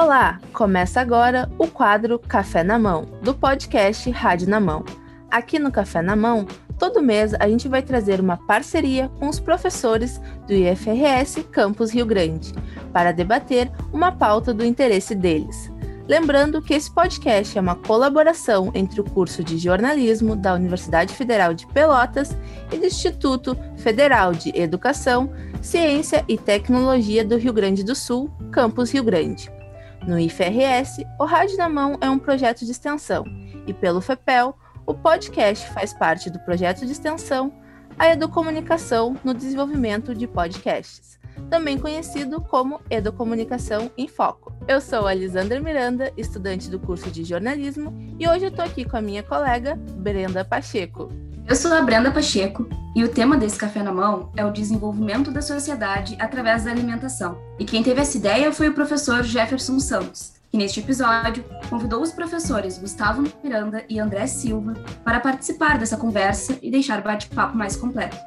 Olá, começa agora o quadro Café na Mão, do podcast Rádio na Mão. Aqui no Café na Mão, todo mês a gente vai trazer uma parceria com os professores do IFRS Campus Rio Grande para debater uma pauta do interesse deles. Lembrando que esse podcast é uma colaboração entre o curso de jornalismo da Universidade Federal de Pelotas e do Instituto Federal de Educação, Ciência e Tecnologia do Rio Grande do Sul, Campus Rio Grande. No IFRS, o Rádio na Mão é um projeto de extensão e, pelo FEPEL, o podcast faz parte do projeto de extensão A Educomunicação no Desenvolvimento de Podcasts, também conhecido como Educomunicação em Foco. Eu sou a Lisandra Miranda, estudante do curso de jornalismo, e hoje eu estou aqui com a minha colega Brenda Pacheco. Eu sou a Brenda Pacheco e o tema desse Café na Mão é o desenvolvimento da sociedade através da alimentação. E quem teve essa ideia foi o professor Jefferson Santos, que neste episódio convidou os professores Gustavo Miranda e André Silva para participar dessa conversa e deixar o bate-papo mais completo.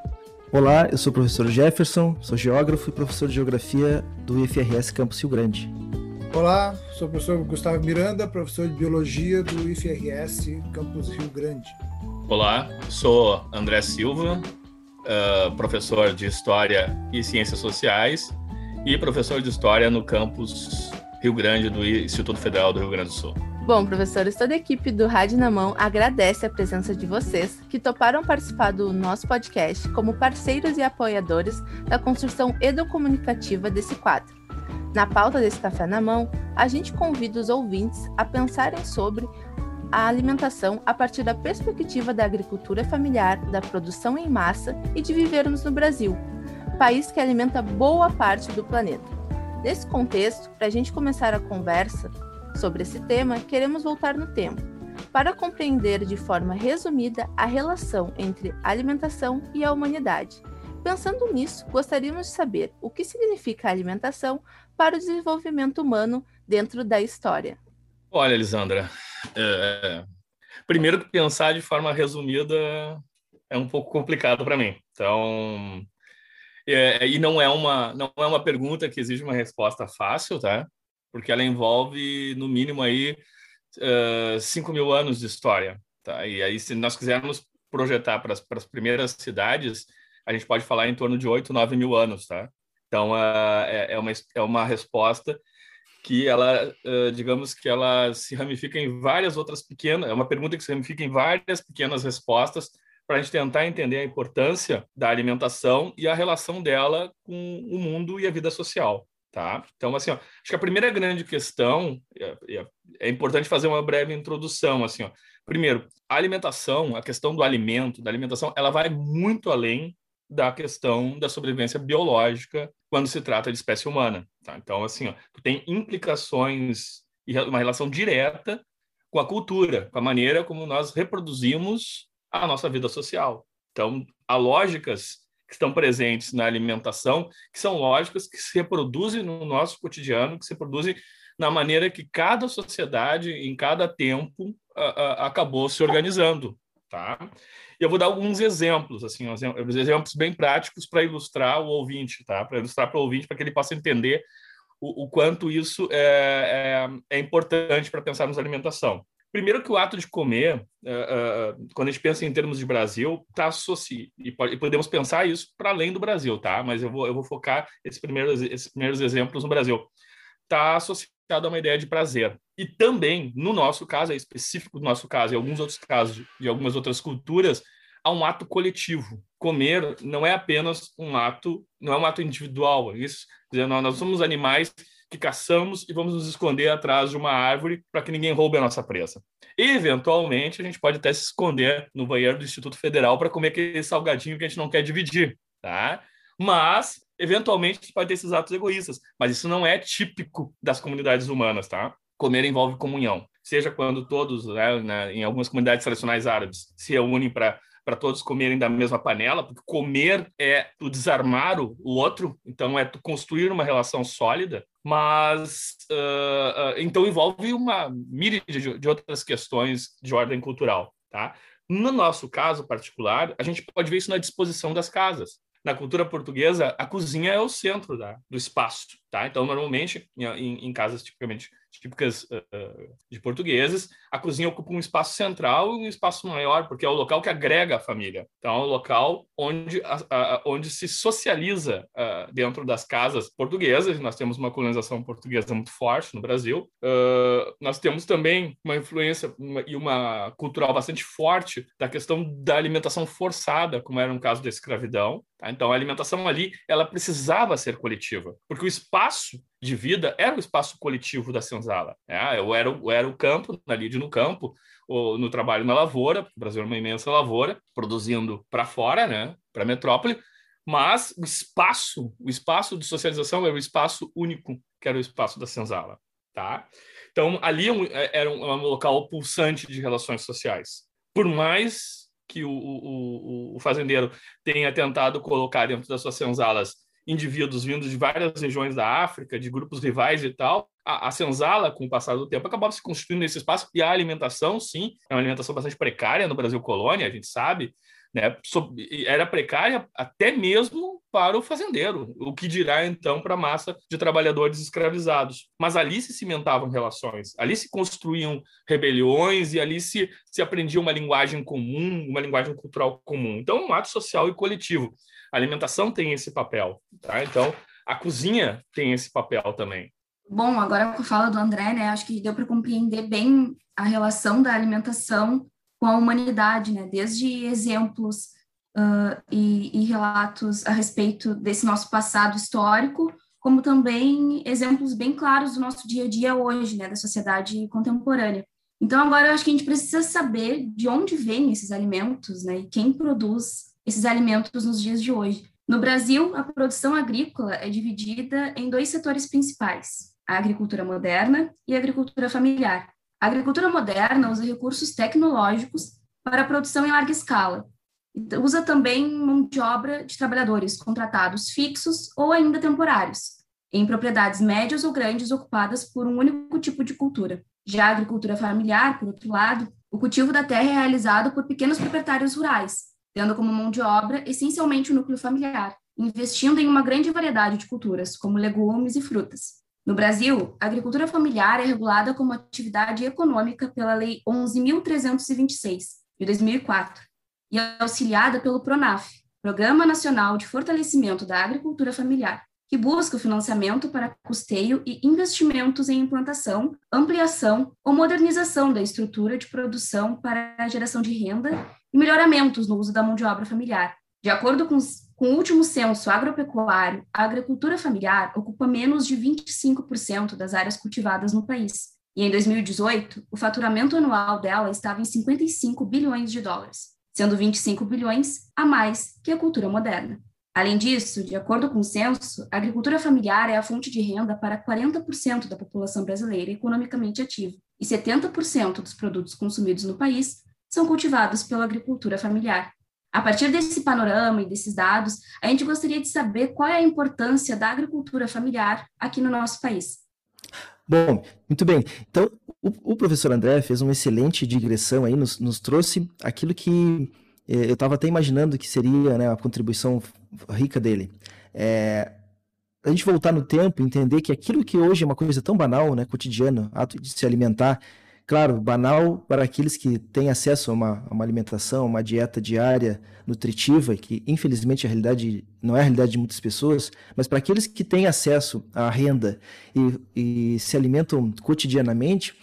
Olá, eu sou o professor Jefferson, sou geógrafo e professor de geografia do IFRS Campus Rio Grande. Olá, sou o professor Gustavo Miranda, professor de biologia do IFRS Campus Rio Grande. Olá, sou André Silva, uh, professor de História e Ciências Sociais e professor de História no campus Rio Grande do Instituto Federal do Rio Grande do Sul. Bom, professores, toda a equipe do Rádio na Mão agradece a presença de vocês que toparam participar do nosso podcast como parceiros e apoiadores da construção educomunicativa desse quadro. Na pauta desse Café na Mão, a gente convida os ouvintes a pensarem sobre a alimentação a partir da perspectiva da agricultura familiar, da produção em massa e de vivermos no Brasil, país que alimenta boa parte do planeta. Nesse contexto, para a gente começar a conversa sobre esse tema, queremos voltar no tempo, para compreender de forma resumida a relação entre alimentação e a humanidade. Pensando nisso, gostaríamos de saber o que significa a alimentação para o desenvolvimento humano dentro da história. Olha, Elisandra, é, primeiro que pensar de forma resumida é um pouco complicado para mim. Então, é, e não é uma não é uma pergunta que exige uma resposta fácil, tá? Porque ela envolve no mínimo aí uh, 5 mil anos de história, tá? E aí se nós quisermos projetar para as primeiras cidades, a gente pode falar em torno de 8, 9 mil anos, tá? Então, é, é, uma, é uma resposta que ela, digamos que ela se ramifica em várias outras pequenas, é uma pergunta que se ramifica em várias pequenas respostas para a gente tentar entender a importância da alimentação e a relação dela com o mundo e a vida social, tá? Então, assim, ó, acho que a primeira grande questão, é, é, é importante fazer uma breve introdução, assim, ó. Primeiro, a alimentação, a questão do alimento, da alimentação, ela vai muito além da questão da sobrevivência biológica quando se trata de espécie humana. Tá? Então, assim, ó, tem implicações e uma relação direta com a cultura, com a maneira como nós reproduzimos a nossa vida social. Então, há lógicas que estão presentes na alimentação, que são lógicas que se reproduzem no nosso cotidiano, que se reproduzem na maneira que cada sociedade, em cada tempo, a, a, acabou se organizando. Tá? E eu vou dar alguns exemplos, assim, exemplos bem práticos para ilustrar o ouvinte, tá? Para ilustrar para o ouvinte, para que ele possa entender o, o quanto isso é, é, é importante para pensarmos alimentação. Primeiro que o ato de comer, uh, uh, quando a gente pensa em termos de Brasil, está associado, e, e, podemos pensar isso para além do Brasil, tá? Mas eu vou, eu vou focar esses primeiros, esses primeiros exemplos no Brasil. Está associado a uma ideia de prazer. E também, no nosso caso, é específico do nosso caso, e alguns outros casos de algumas outras culturas, há um ato coletivo. Comer não é apenas um ato, não é um ato individual. É isso, nós somos animais que caçamos e vamos nos esconder atrás de uma árvore para que ninguém roube a nossa presa. E, eventualmente, a gente pode até se esconder no banheiro do Instituto Federal para comer aquele salgadinho que a gente não quer dividir, tá? Mas eventualmente pode ter esses atos egoístas, mas isso não é típico das comunidades humanas, tá? Comer envolve comunhão. Seja quando todos, né, né, em algumas comunidades tradicionais árabes, se reúnem para para todos comerem da mesma panela, porque comer é tu desarmar o, outro, então é construir uma relação sólida, mas uh, uh, então envolve uma míriade de, de outras questões de ordem cultural, tá? No nosso caso particular, a gente pode ver isso na disposição das casas. Na cultura portuguesa, a cozinha é o centro da, do espaço. Tá? Então, normalmente, em, em casas tipicamente típicas uh, de portugueses, a cozinha ocupa um espaço central e um espaço maior, porque é o local que agrega a família. Então, é o local onde, a, a, onde se socializa uh, dentro das casas portuguesas. Nós temos uma colonização portuguesa muito forte no Brasil. Uh, nós temos também uma influência uma, e uma cultural bastante forte da questão da alimentação forçada, como era no caso da escravidão. Tá? Então, a alimentação ali, ela precisava ser coletiva, porque o espaço de vida era o espaço coletivo da senzala. É, eu, era, eu era o campo, na lide no campo, ou no trabalho na lavoura, o Brasil é uma imensa lavoura, produzindo para fora, né, para a metrópole, mas o espaço, o espaço de socialização era o espaço único, que era o espaço da senzala. Tá? Então, ali é era um, um local pulsante de relações sociais. Por mais que o, o, o fazendeiro tenha tentado colocar dentro das suas senzalas indivíduos vindos de várias regiões da África, de grupos rivais e tal, a, a senzala, com o passar do tempo, acabava se constituindo nesse espaço, e a alimentação, sim, é uma alimentação bastante precária no Brasil colônia, a gente sabe, né? Era precária até mesmo para o fazendeiro, o que dirá então para a massa de trabalhadores escravizados. Mas ali se cimentavam relações, ali se construíam rebeliões e ali se, se aprendia uma linguagem comum, uma linguagem cultural comum. Então, um ato social e coletivo. A alimentação tem esse papel, tá? Então, a cozinha tem esse papel também. Bom, agora com a fala do André, né, acho que deu para compreender bem a relação da alimentação com a humanidade, né? Desde exemplos uh, e, e relatos a respeito desse nosso passado histórico, como também exemplos bem claros do nosso dia a dia hoje, né? Da sociedade contemporânea. Então, agora eu acho que a gente precisa saber de onde vêm esses alimentos, né? E quem produz esses alimentos nos dias de hoje. No Brasil, a produção agrícola é dividida em dois setores principais: a agricultura moderna e a agricultura familiar. A agricultura moderna usa recursos tecnológicos para a produção em larga escala. Usa também mão de obra de trabalhadores contratados fixos ou ainda temporários, em propriedades médias ou grandes ocupadas por um único tipo de cultura. Já a agricultura familiar, por outro lado, o cultivo da terra é realizado por pequenos proprietários rurais, tendo como mão de obra essencialmente o núcleo familiar, investindo em uma grande variedade de culturas, como legumes e frutas. No Brasil, a agricultura familiar é regulada como atividade econômica pela Lei 11.326, de 2004, e é auxiliada pelo PRONAF, Programa Nacional de Fortalecimento da Agricultura Familiar, que busca o financiamento para custeio e investimentos em implantação, ampliação ou modernização da estrutura de produção para a geração de renda e melhoramentos no uso da mão de obra familiar. De acordo com com o último censo agropecuário, a agricultura familiar ocupa menos de 25% das áreas cultivadas no país. E em 2018, o faturamento anual dela estava em 55 bilhões de dólares, sendo 25 bilhões a mais que a cultura moderna. Além disso, de acordo com o censo, a agricultura familiar é a fonte de renda para 40% da população brasileira economicamente ativa, e 70% dos produtos consumidos no país são cultivados pela agricultura familiar. A partir desse panorama e desses dados, a gente gostaria de saber qual é a importância da agricultura familiar aqui no nosso país. Bom, muito bem. Então, o, o professor André fez uma excelente digressão aí, nos, nos trouxe aquilo que eh, eu estava até imaginando que seria né, a contribuição rica dele. É, a gente voltar no tempo e entender que aquilo que hoje é uma coisa tão banal, né, cotidiano, ato de se alimentar, Claro, banal para aqueles que têm acesso a uma, a uma alimentação, uma dieta diária nutritiva, que infelizmente a realidade não é a realidade de muitas pessoas, mas para aqueles que têm acesso à renda e, e se alimentam cotidianamente,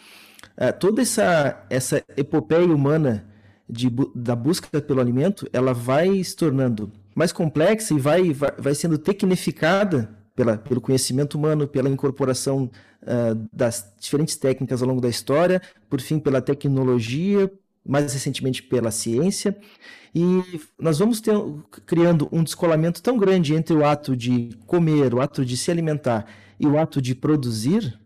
uh, toda essa, essa epopeia humana de, da busca pelo alimento, ela vai se tornando mais complexa e vai, vai, vai sendo tecnificada pela, pelo conhecimento humano, pela incorporação uh, das diferentes técnicas ao longo da história, por fim, pela tecnologia, mais recentemente pela ciência. E nós vamos ter, criando um descolamento tão grande entre o ato de comer, o ato de se alimentar e o ato de produzir,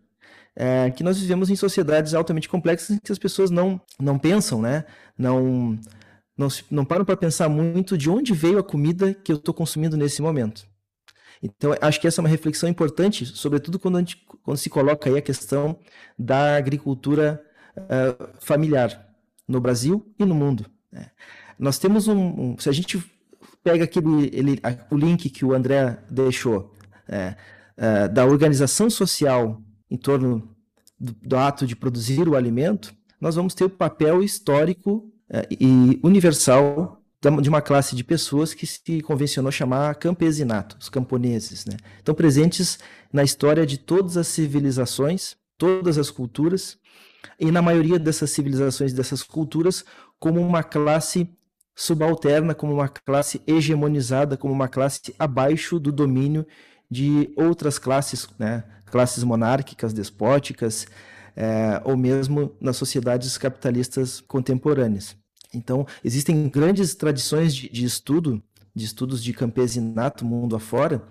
é, que nós vivemos em sociedades altamente complexas em que as pessoas não, não pensam, né? não, não, não param para pensar muito de onde veio a comida que eu estou consumindo nesse momento. Então, acho que essa é uma reflexão importante, sobretudo quando, gente, quando se coloca aí a questão da agricultura uh, familiar no Brasil e no mundo. Né? Nós temos um, um, Se a gente pega aquele, ele, o link que o André deixou, é, da organização social em torno do, do, ato de produzir o alimento, nós vamos ter o papel histórico uh, e universal de uma classe de pessoas que se convencionou chamar campesinato, os camponeses. Né? Estão presentes na história de todas as civilizações, todas as culturas, e na maioria dessas civilizações, dessas culturas, como uma classe subalterna, como uma classe hegemonizada, como uma classe abaixo do domínio de outras classes, né? classes monárquicas, despóticas, é, ou mesmo nas sociedades capitalistas contemporâneas. Então, existem grandes tradições de, de estudo, de estudos de campesinato mundo afora,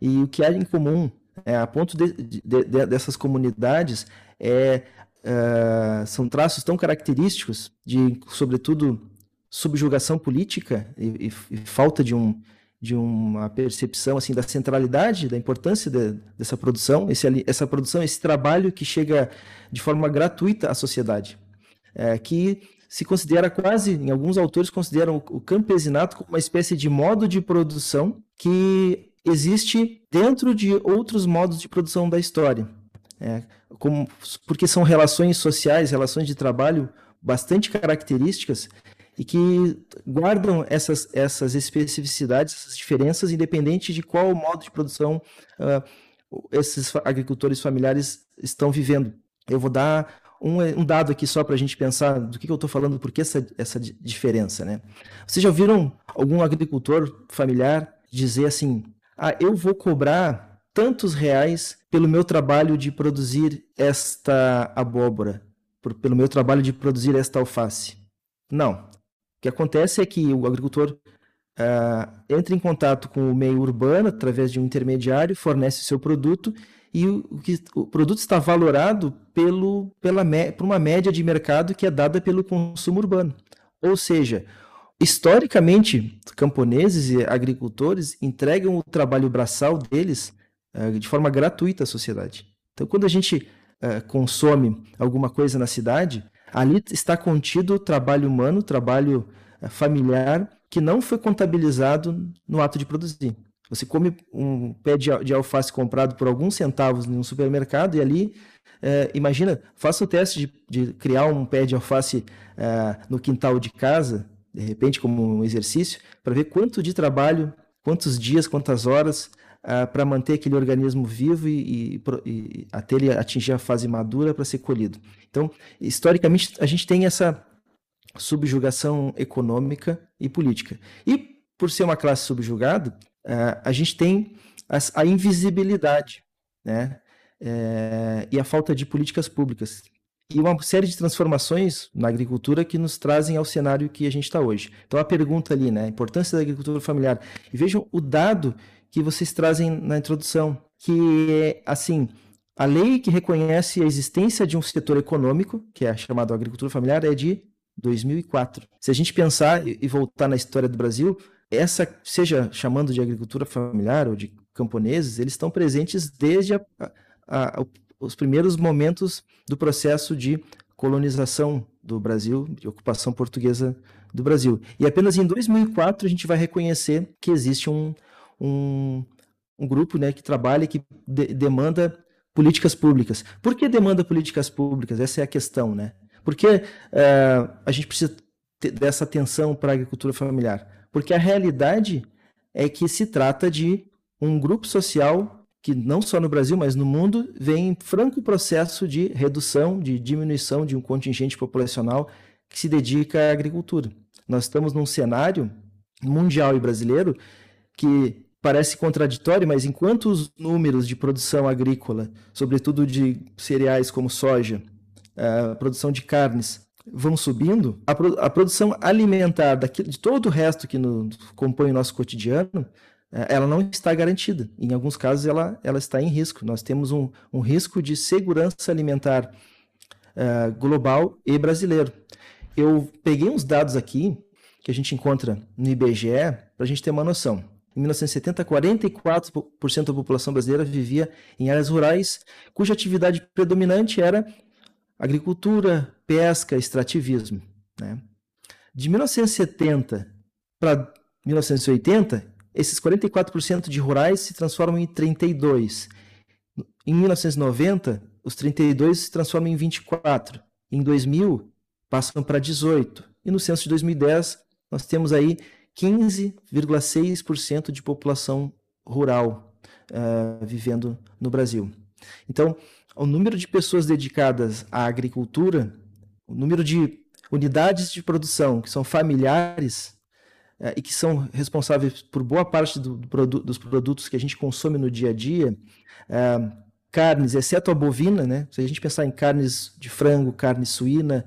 e o que há em comum, é, a ponto de, de, de, dessas comunidades, é, é, são traços tão característicos de, sobretudo, subjugação política e, e, e falta de, um, de uma percepção assim da centralidade, da importância de, dessa produção, esse, essa produção, esse trabalho que chega de forma gratuita à sociedade, é, que se considera quase, em alguns autores consideram o campesinato como uma espécie de modo de produção que existe dentro de outros modos de produção da história. É, como, porque são relações sociais, relações de trabalho bastante características e que guardam essas, essas especificidades, essas diferenças, independente de qual modo de produção uh, esses agricultores familiares estão vivendo. Eu vou dar um, um dado aqui só para a gente pensar do que, que eu estou falando, por que essa, essa diferença. Né? Vocês já ouviram algum agricultor familiar dizer assim: ah, eu vou cobrar tantos reais pelo meu trabalho de produzir esta abóbora, por, pelo meu trabalho de produzir esta alface? Não. O que acontece é que o agricultor uh, entra em contato com o meio urbano através de um intermediário, fornece seu produto e o, que, o produto está valorado pelo, pela, por uma média de mercado que é dada pelo consumo urbano. Ou seja, historicamente, camponeses e agricultores entregam o trabalho braçal deles uh, de forma gratuita à sociedade. Então, quando a gente uh, consome alguma coisa na cidade, ali está contido o trabalho humano, trabalho uh, familiar, que não foi contabilizado no ato de produzir. Você come um pé de, alface comprado por alguns centavos em um supermercado e ali, é, imagina, faça o teste de, de, criar um pé de alface é, no quintal de casa, de repente como um exercício, para ver quanto de trabalho, quantos dias, quantas horas é, para manter aquele organismo vivo e, e, e até ele atingir a fase madura para ser colhido. Então, historicamente, a gente tem essa subjugação econômica e política. E por ser uma classe subjugada, é, a gente tem a, invisibilidade né? É, e a falta de políticas públicas. E uma série de transformações na agricultura que nos trazem ao cenário que a gente está hoje. Então, a pergunta ali, né? A importância da agricultura familiar. E vejam o dado que vocês trazem na introdução, que assim, a lei que reconhece a existência de um setor econômico, que é chamado agricultura familiar, é de 2004. Se a gente pensar e voltar na história do Brasil, essa, seja chamando de agricultura familiar ou de camponeses, eles estão presentes desde a, a, a, os primeiros momentos do processo de colonização do Brasil, de ocupação portuguesa do Brasil. E apenas em 2004 a gente vai reconhecer que existe um, um, um grupo né, que trabalha e que de, demanda políticas públicas. Por que demanda políticas públicas? Essa é a questão, né? Por que uh, a gente precisa dessa atenção para a agricultura familiar? Porque a realidade é que se trata de um grupo social que não só no Brasil, mas no mundo, vem em franco processo de redução, de diminuição de um contingente populacional que se dedica à agricultura. Nós estamos num cenário mundial e brasileiro que parece contraditório, mas enquanto os números de produção agrícola, sobretudo de cereais como soja, a produção de carnes, vão subindo, a, pro, a produção alimentar de todo o resto que no, compõe o nosso cotidiano, é, ela não está garantida. Em alguns casos, ela, ela está em risco. Nós temos um, um risco de segurança alimentar uh, global e brasileiro. Eu peguei uns dados aqui que a gente encontra no IBGE para a gente ter uma noção. Em 1970, 44% da população brasileira vivia em áreas rurais, cuja atividade predominante era agricultura, pesca, extrativismo. Né? De 1970 para 1980, esses 44% de rurais se transformam em 32. Em 1990, os 32 se transformam em 24. Em 2000, passam para 18. E no censo de 2010, nós temos aí 15,6% de população rural uh, vivendo no Brasil. Então, o número de pessoas dedicadas à agricultura, o número de unidades de produção que são familiares uh, e que são responsáveis por boa parte do, do produ dos produtos que a gente consome no dia a dia, uh, carnes, exceto a bovina, né? se a gente pensar em carnes de frango, carne suína,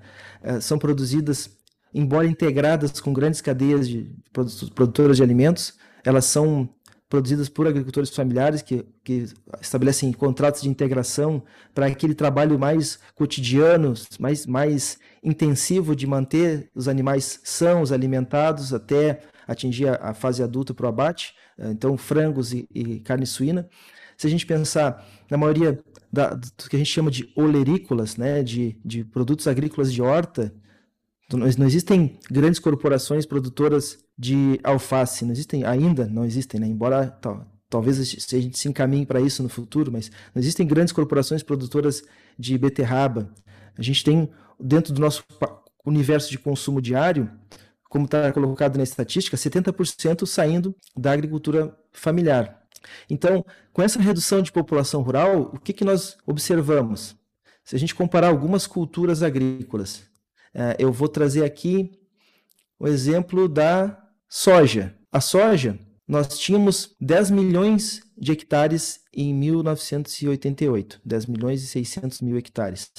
são produzidas embora integradas com grandes cadeias de produtoras de alimentos, elas são produzidas por agricultores familiares que, que estabelecem contratos de integração para aquele trabalho mais cotidiano, mais, mais intensivo de manter os animais sãos, alimentados até atingir a, fase adulta para o abate, eh, então frangos e, e, carne suína. Se a gente pensar na maioria da, do que a gente chama de olerícolas, né, de, de produtos agrícolas de horta, não existem grandes corporações produtoras de alface, não existem ainda, não existem, né? embora tal, talvez a gente se encaminhe para isso no futuro, mas não existem grandes corporações produtoras de beterraba. A gente tem dentro do nosso universo de consumo diário, como está colocado na estatística, 70% saindo da agricultura familiar. Então, com essa redução de população rural, o que, que nós observamos? Se a gente comparar algumas culturas agrícolas, eu vou trazer aqui o exemplo da soja. A soja, nós tínhamos 10 milhões de hectares em 1988, 10 milhões e 600 mil hectares.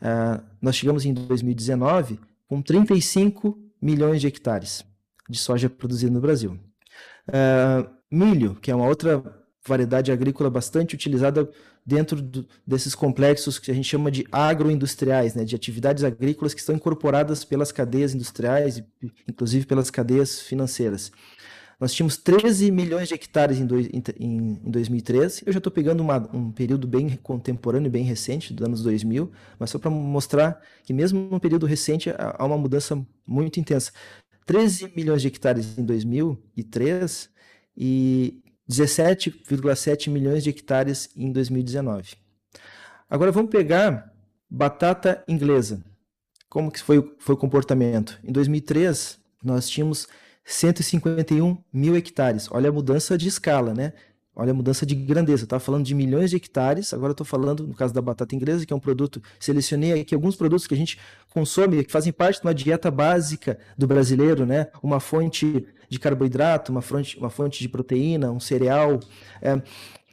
Uh, nós chegamos em 2019 com 35 milhões de hectares de soja produzida no Brasil. Uh, milho, que é uma outra variedade agrícola bastante utilizada dentro do, desses complexos que a gente chama de agroindustriais, né, de atividades agrícolas que estão incorporadas pelas cadeias industriais, inclusive pelas cadeias financeiras. Nós tínhamos 13 milhões de hectares em, dois, em, em 2013. Eu já estou pegando uma, um período bem contemporâneo, bem recente, dos anos 2000, mas só para mostrar que mesmo num período recente há uma mudança muito intensa. 13 milhões de hectares em 2003 e 17,7 milhões de hectares em 2019. Agora vamos pegar batata inglesa. Como que foi, foi o comportamento? Em 2003, nós tínhamos 151 mil hectares. Olha a mudança de escala, né? Olha a mudança de grandeza. Estava falando de milhões de hectares, agora estou falando, no caso da batata inglesa, que é um produto. Selecionei aqui alguns produtos que a gente consome, que fazem parte de uma dieta básica do brasileiro, né? Uma fonte de carboidrato, uma fonte, uma fonte de proteína, um cereal. É,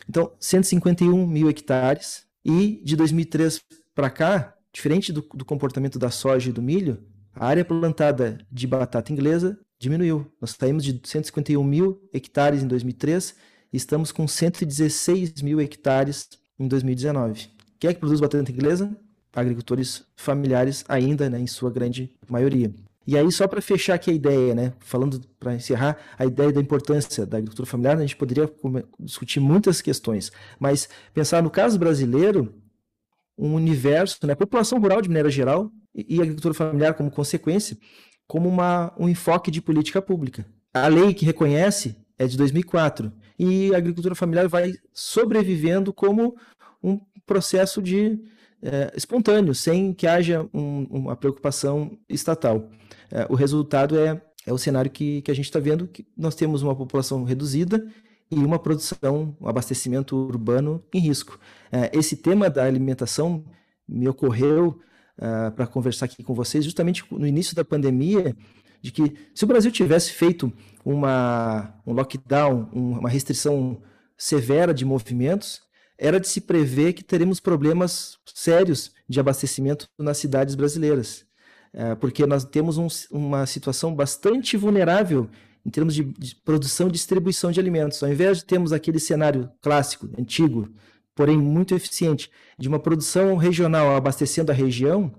então, 151 mil hectares. E de 2003 para cá, diferente do, do comportamento da soja e do milho, a área plantada de batata inglesa diminuiu. Nós saímos de 151 mil hectares em 2003 e estamos com 116 mil hectares em 2019. Quem é que produz batata inglesa? Agricultores familiares ainda, né, em sua grande maioria. E aí, só para fechar aqui a ideia, né, falando para encerrar, a ideia da importância da agricultura familiar, a gente poderia discutir muitas questões, mas pensar no caso brasileiro, um universo, né, população rural de maneira geral e, e agricultura familiar como consequência, como uma, um enfoque de política pública. A lei que reconhece é de 2004 e a agricultura familiar vai sobrevivendo como um processo de é, espontâneo, sem que haja um, uma preocupação estatal. É, o resultado é, é o cenário que, que a gente está vendo, que nós temos uma população reduzida e uma produção, um abastecimento urbano em risco. É, esse tema da alimentação me ocorreu uh, para conversar aqui com vocês justamente no início da pandemia, de que se o Brasil tivesse feito uma, um lockdown, uma restrição severa de movimentos, era de se prever que teremos problemas sérios de abastecimento nas cidades brasileiras. É, porque nós temos um, uma situação bastante vulnerável em termos de, de, produção e distribuição de alimentos. Ao invés de termos aquele cenário clássico, antigo, porém muito eficiente, de uma produção regional abastecendo a região,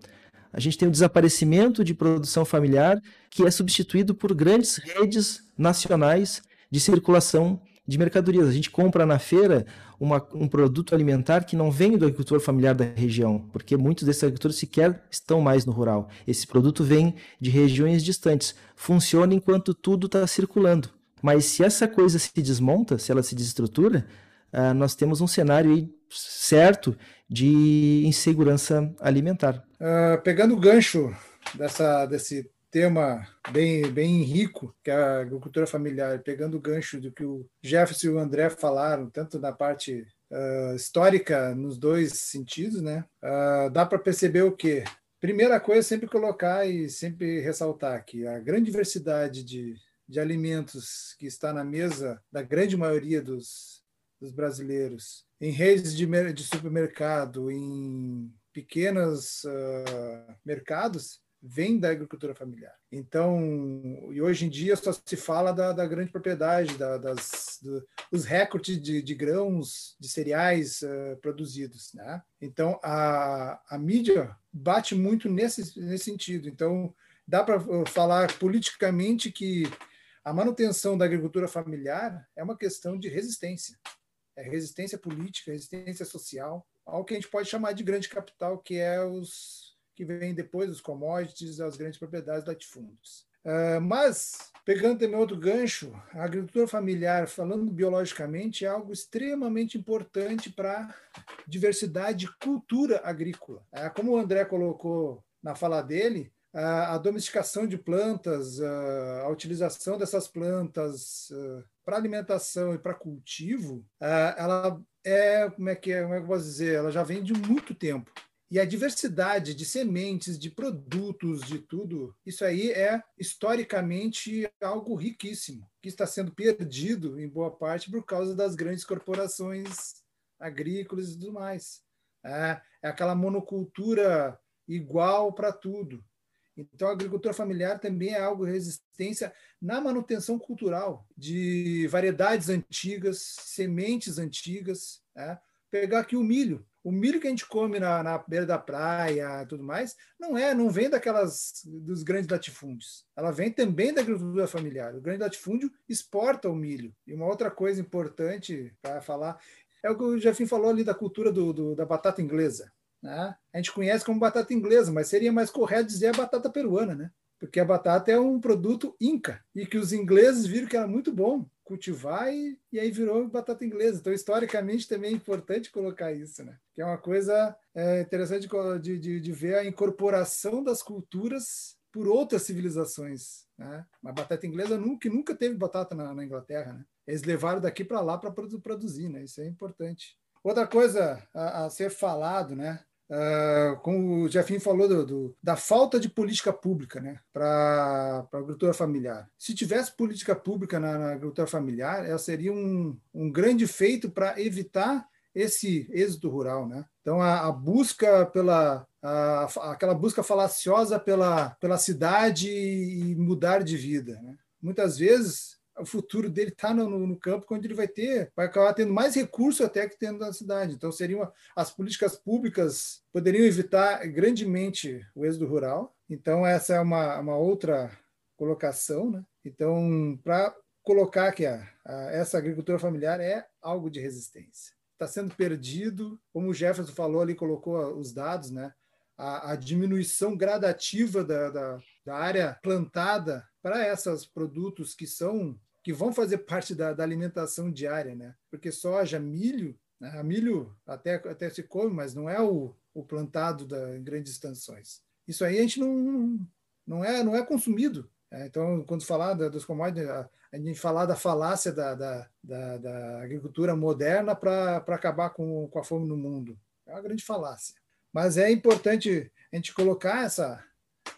a gente tem o desaparecimento de produção familiar, que é substituído por grandes redes nacionais de circulação de mercadorias. A gente compra na feira uma, um produto alimentar que não vem do agricultor familiar da região, porque muitos desses agricultores sequer estão mais no rural. Esse produto vem de regiões distantes. Funciona enquanto tudo está circulando. Mas se essa coisa se desmonta, se ela se desestrutura, uh, nós temos um cenário certo de insegurança alimentar. Uh, pegando o gancho dessa, desse tema bem, bem rico, que é a agricultura familiar, pegando o gancho do que o Jefferson e o André falaram, tanto na parte uh, histórica, nos dois sentidos, né? Uh, dá para perceber o quê? Primeira coisa, sempre colocar e sempre ressaltar que a grande diversidade de, de alimentos que está na mesa da grande maioria dos, dos brasileiros, em redes de, de supermercado, em pequenos uh, mercados, vem da agricultura familiar. Então, e hoje em dia só se fala da, da grande propriedade, da, das, do, dos recordes de, de, grãos, de cereais uh, produzidos. Né? Então, a, a mídia bate muito nesse, nesse sentido. Então, dá para falar politicamente que a manutenção da agricultura familiar é uma questão de resistência. É resistência política, resistência social, ao que a gente pode chamar de grande capital, que é os que vem depois dos commodities, as grandes propriedades latifúndios. Uh, mas, pegando também outro gancho, a agricultura familiar, falando biologicamente, é algo extremamente importante para diversidade de cultura agrícola. Uh, como o André colocou na fala dele, uh, a domesticação de plantas, a utilização dessas plantas para alimentação e para cultivo, ela é, como é que é, como é que eu posso dizer, ela já vem de muito tempo. E a diversidade de sementes, de produtos, de tudo, isso aí é historicamente algo riquíssimo, que está sendo perdido em boa parte por causa das grandes corporações agrícolas e tudo mais. É, é aquela monocultura igual para tudo. Então, a agricultura familiar também é algo de resistência na manutenção cultural de variedades antigas, sementes antigas. É. Pegar aqui o milho o milho que a gente come na, na beira da praia tudo mais, não é, não vem daquelas dos grandes latifúndios. Ela vem também da agricultura familiar. O grande latifúndio exporta o milho. E uma outra coisa importante para falar é o que o Jefim falou ali da cultura do, do, da batata inglesa. Né? A gente conhece como batata inglesa, mas seria mais correto dizer a batata peruana, né? Porque a batata é um produto inca e que os ingleses viram que era muito bom cultivar e, e aí virou batata inglesa. Então, historicamente, também é importante colocar isso, né? Que é uma coisa é, interessante de, de, de ver a incorporação das culturas por outras civilizações. Né? A batata inglesa nunca, nunca teve batata na, na Inglaterra. Né? Eles levaram daqui para lá para produzir, né? Isso é importante. Outra coisa a, a ser falado, né? Uh, como o Jefinho falou do, do, da falta de política pública né, para a agricultura familiar. Se tivesse política pública na, na agricultura familiar, ela seria um, um grande feito para evitar esse êxito rural. Né? Então, a, a busca pela. A, aquela busca falaciosa pela, pela cidade e mudar de vida. Né? Muitas vezes o futuro dele está no, no, campo, onde ele vai ter, vai acabar tendo mais recurso até que tendo na cidade. Então, seriam as políticas públicas poderiam evitar grandemente o êxodo rural. Então, essa é uma, uma outra colocação. Né? Então, para colocar que a, a, essa agricultura familiar é algo de resistência. Está sendo perdido, como o Jefferson falou ali, colocou os dados, né? a, a diminuição gradativa da, da, da área plantada para esses produtos que são que vão fazer parte da, da alimentação diária, né? Porque soja, milho, né? milho até, até se come, mas não é o, o plantado da, em grandes extensões. Isso aí a gente não, não, é, não é consumido. É, então, quando falar da, dos commodities, a, a, gente falar da falácia da, da, da, da agricultura moderna para acabar com, com a fome no mundo. É uma grande falácia. Mas é importante a gente colocar essa,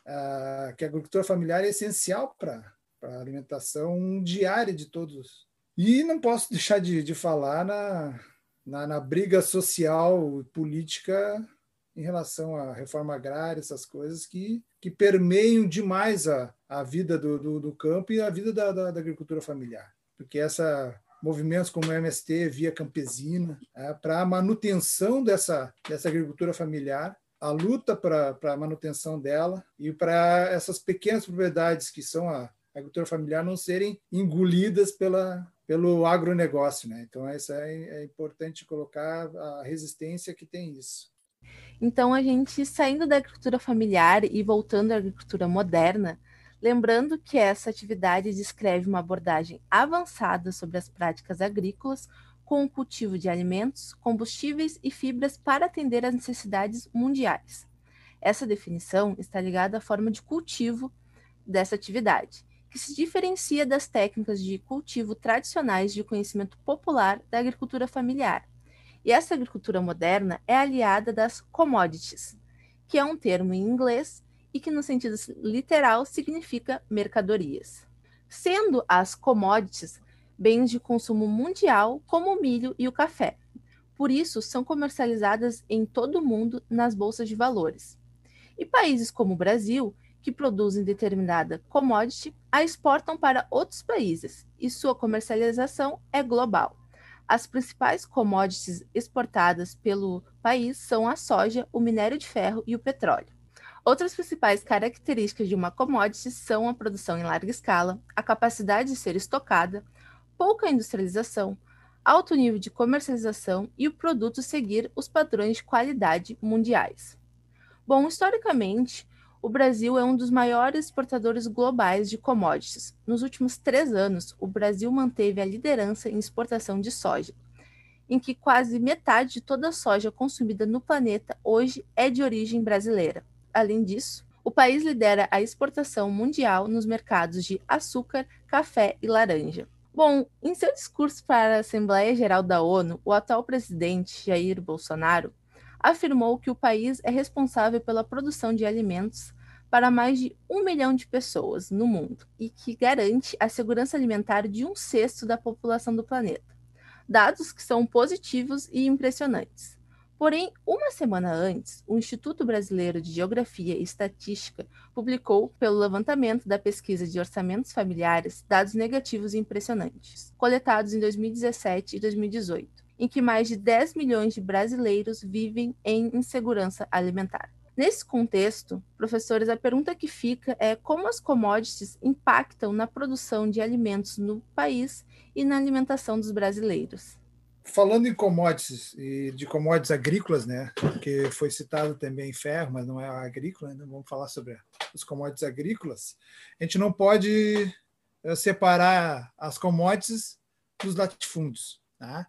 uh, que a agricultura familiar é essencial para para a alimentação diária de todos. E não posso deixar de, de falar na, na, na, briga social e política em relação à reforma agrária, essas coisas que, que permeiam demais a, a vida do, do, do campo e a vida da, da, da agricultura familiar. Porque essa movimentos como o MST, Via Campesina, é, para a manutenção dessa, dessa agricultura familiar, a luta para a manutenção dela e para essas pequenas propriedades que são a, agricultura familiar não serem engolidas pela, pelo agronegócio. Né? Então, essa é, é importante colocar a resistência que tem isso. Então, a gente saindo da agricultura familiar e voltando à agricultura moderna, Lembrando que essa atividade descreve uma abordagem avançada sobre as práticas agrícolas com o cultivo de alimentos, combustíveis e fibras para atender às necessidades mundiais. Essa definição está ligada à forma de cultivo dessa atividade, que se diferencia das técnicas de cultivo tradicionais de conhecimento popular da agricultura familiar. E essa agricultura moderna é aliada das commodities, que é um termo em inglês e que, no sentido literal, significa mercadorias. Sendo as commodities bens de consumo mundial, como o milho e o café. Por isso, são comercializadas em todo o mundo nas bolsas de valores. E países como o Brasil, que produzem determinada commodity, a exportam para outros países e sua comercialização é global. As principais commodities exportadas pelo país são a soja, o minério de ferro e o petróleo. Outras principais características de uma commodity são a produção em larga escala, a capacidade de ser estocada, pouca industrialização, alto nível de comercialização e o produto seguir os padrões de qualidade mundiais. Bom, historicamente, o Brasil é um dos maiores exportadores globais de commodities. Nos últimos três anos, o Brasil manteve a liderança em exportação de soja, em que quase metade de toda a soja consumida no planeta hoje é de origem brasileira. Além disso, o país lidera a exportação mundial nos mercados de açúcar, café e laranja. Bom, em seu discurso para a Assembleia Geral da ONU, o atual presidente Jair Bolsonaro afirmou que o país é responsável pela produção de alimentos para mais de um milhão de pessoas no mundo e que garante a segurança alimentar de um sexto da população do planeta. Dados que são positivos e impressionantes. Porém, uma semana antes, o Instituto Brasileiro de Geografia e Estatística publicou, pelo levantamento da pesquisa de orçamentos familiares, dados negativos e impressionantes, coletados em 2017 e 2018, em que mais de 10 milhões de brasileiros vivem em insegurança alimentar. Nesse contexto, professores, a pergunta que fica é como as commodities impactam na produção de alimentos no país e na alimentação dos brasileiros. Falando em commodities e de commodities agrícolas, né, que foi citado também ferro, mas não é agrícola, né, vamos falar sobre os commodities agrícolas. A gente não pode eh, separar as commodities dos latifúndios, tá?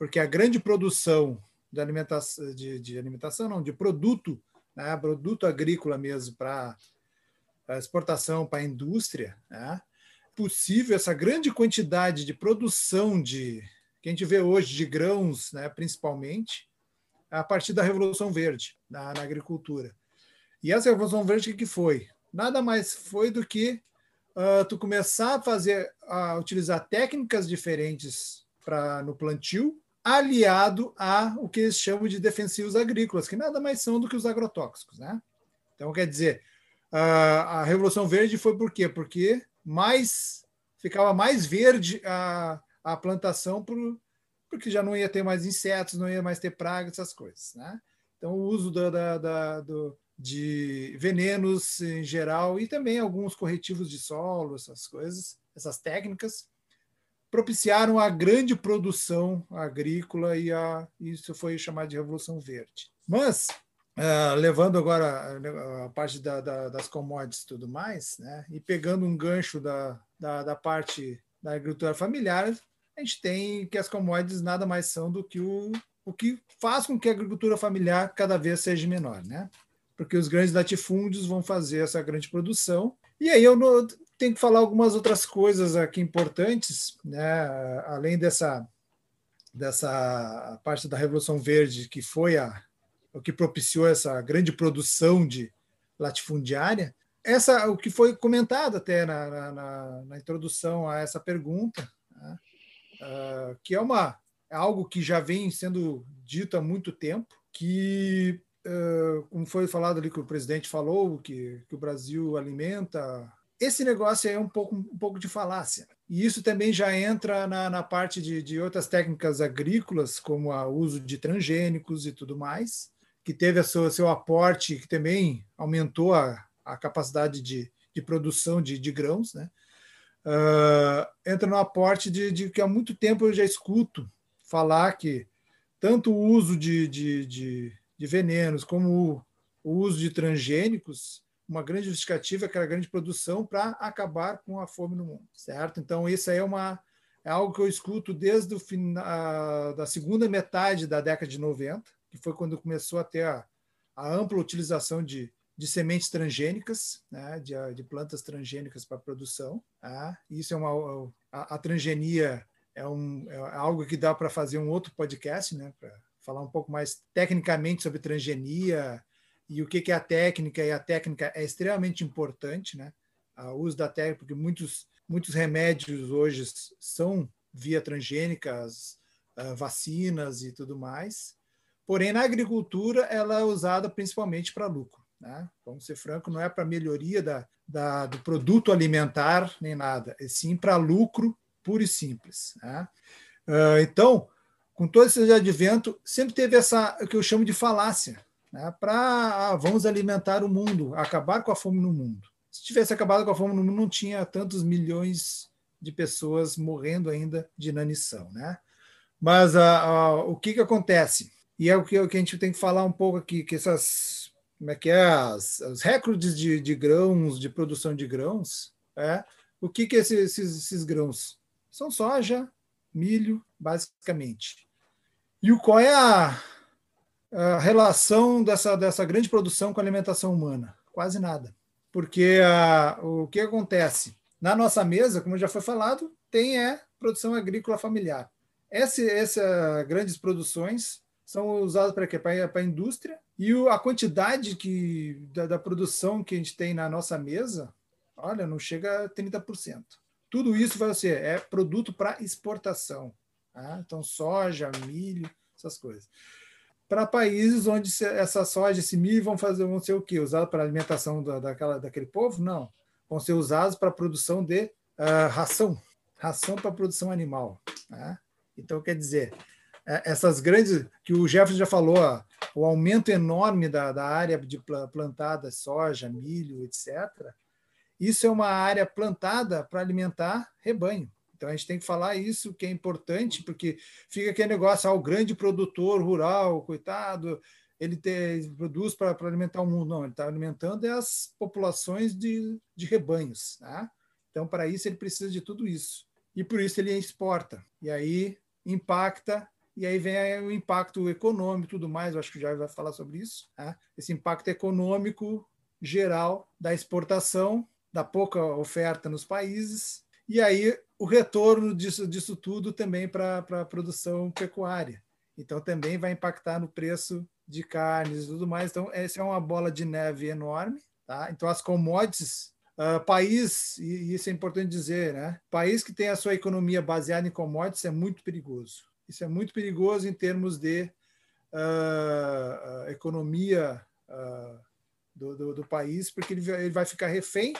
Porque a grande produção de alimentação, de, de alimentação não, de produto, né, produto agrícola mesmo para exportação para a indústria, né, possível essa grande quantidade de produção de que a gente vê hoje de grãos, né, principalmente, a partir da Revolução Verde na, na agricultura. E essa Revolução Verde o que foi? Nada mais foi do que uh, tu começar a fazer, a utilizar técnicas diferentes para no plantio, aliado a o que eles chamam de defensivos agrícolas, que nada mais são do que os agrotóxicos, né? Então, quer dizer, a Revolução Verde foi por quê? Porque mais ficava mais verde a, a plantação por, porque já não ia ter mais insetos, não ia mais ter pragas, essas coisas. Né? Então, o uso da, da, da, do, de venenos em geral e também alguns corretivos de solo, essas coisas, essas técnicas, propiciaram a grande produção agrícola e a, isso foi chamado de Revolução Verde. Mas, uh, levando agora a, a parte da, da, das commodities e tudo mais, né, e pegando um gancho da, da, da parte da agricultura familiar, a gente tem que as commodities nada mais são do que o, o que faz com que a agricultura familiar cada vez seja menor, né? Porque os grandes latifúndios vão fazer essa grande produção. E aí eu tenho que falar algumas outras coisas aqui importantes, né? Além dessa dessa parte da Revolução Verde que foi a o que propiciou essa grande produção de latifundiária, essa o que foi comentado até na, na, na introdução a essa pergunta, né? uh, que é uma é algo que já vem sendo dito há muito tempo, que uh, como foi falado ali que o presidente falou, que, que o Brasil alimenta esse negócio é um pouco, um pouco de falácia. E isso também já entra na, na parte de, de outras técnicas agrícolas, como o uso de transgênicos e tudo mais, que teve a seu, seu aporte, que também aumentou a, a capacidade de, de produção de, de grãos. Né? uh, entra no aporte de, de, que há muito tempo eu já escuto falar que tanto o uso de, de, de, de venenos como o, o, uso de transgênicos uma grande justificativa, aquela grande produção para acabar com a fome no mundo, certo? Então isso aí é uma é algo que eu escuto desde o final da segunda metade da década de 90, que foi quando começou a ter a, a ampla utilização de, de sementes transgênicas, né, de, de, plantas transgênicas para produção. Tá? Isso é uma a, a transgenia é, um, é algo que dá para fazer um outro podcast, né, para falar um pouco mais tecnicamente sobre transgenia e o que, que é a técnica. E a técnica é extremamente importante, né? O uso da técnica, porque muitos muitos remédios hoje são via transgênica, as uh, vacinas e tudo mais. Porém, na agricultura, ela é usada principalmente para lucro. Né? Vamos ser franco, não é para melhoria da, da, do produto alimentar nem nada, é sim para lucro puro e simples. Né? Uh, então, com todo esse advento, sempre teve essa o que eu chamo de falácia, né? para ah, vamos alimentar o mundo, acabar com a fome no mundo. Se tivesse acabado com a fome no mundo, não tinha tantos milhões de pessoas morrendo ainda de inanição, né? Mas a, a, o que, que acontece? E é o que, o que a gente tem que falar um pouco aqui, que essas, como é que é, as, os recordes de, de grãos, de produção de grãos, é, o que, que esses, esses, esses grãos? São soja, milho, basicamente. E o, qual é a, a relação dessa, dessa grande produção com a alimentação humana? Quase nada porque a, o que acontece? Na nossa mesa, como já foi falado, tem é produção agrícola familiar. Essa, essa grandes produções são usadas para quê? Para a indústria e o, a quantidade que, da, da, produção que a gente tem na nossa mesa, olha, não chega a 30%. Tudo isso vai ser é produto para exportação. Tá? Então, soja, milho, essas coisas para países onde essa soja, esse milho vão fazer, vão ser o quê? Usados para alimentação da, daquela, daquele povo? Não. Vão ser usados para a produção de uh, ração, ração para produção animal. Né? Então, quer dizer, é, essas grandes, que o Jefferson já falou, o aumento enorme da, da área de plantada, soja, milho, etc., isso é uma área plantada para alimentar rebanho. Então a gente tem que falar isso que é importante, porque fica aquele negócio, ah, o grande produtor rural, coitado, ele te, produz para alimentar o mundo. Não, ele está alimentando é as populações de, de rebanhos. Né? Então, para isso, ele precisa de tudo isso. E por isso ele exporta. E aí impacta, e aí vem o impacto econômico e tudo mais. Eu acho que já vai falar sobre isso. Né? Esse impacto econômico geral da exportação, da pouca oferta nos países. E aí o retorno disso, disso tudo também para a produção pecuária. Então, também vai impactar no preço de carnes e tudo mais. Então, essa é uma bola de neve enorme. Tá? Então, as commodities, uh, país, e isso é importante dizer, né? país que tem a sua economia baseada em commodities é muito perigoso. Isso é muito perigoso em termos de uh, economia uh, do, do, do, país, porque ele, ele vai ficar refém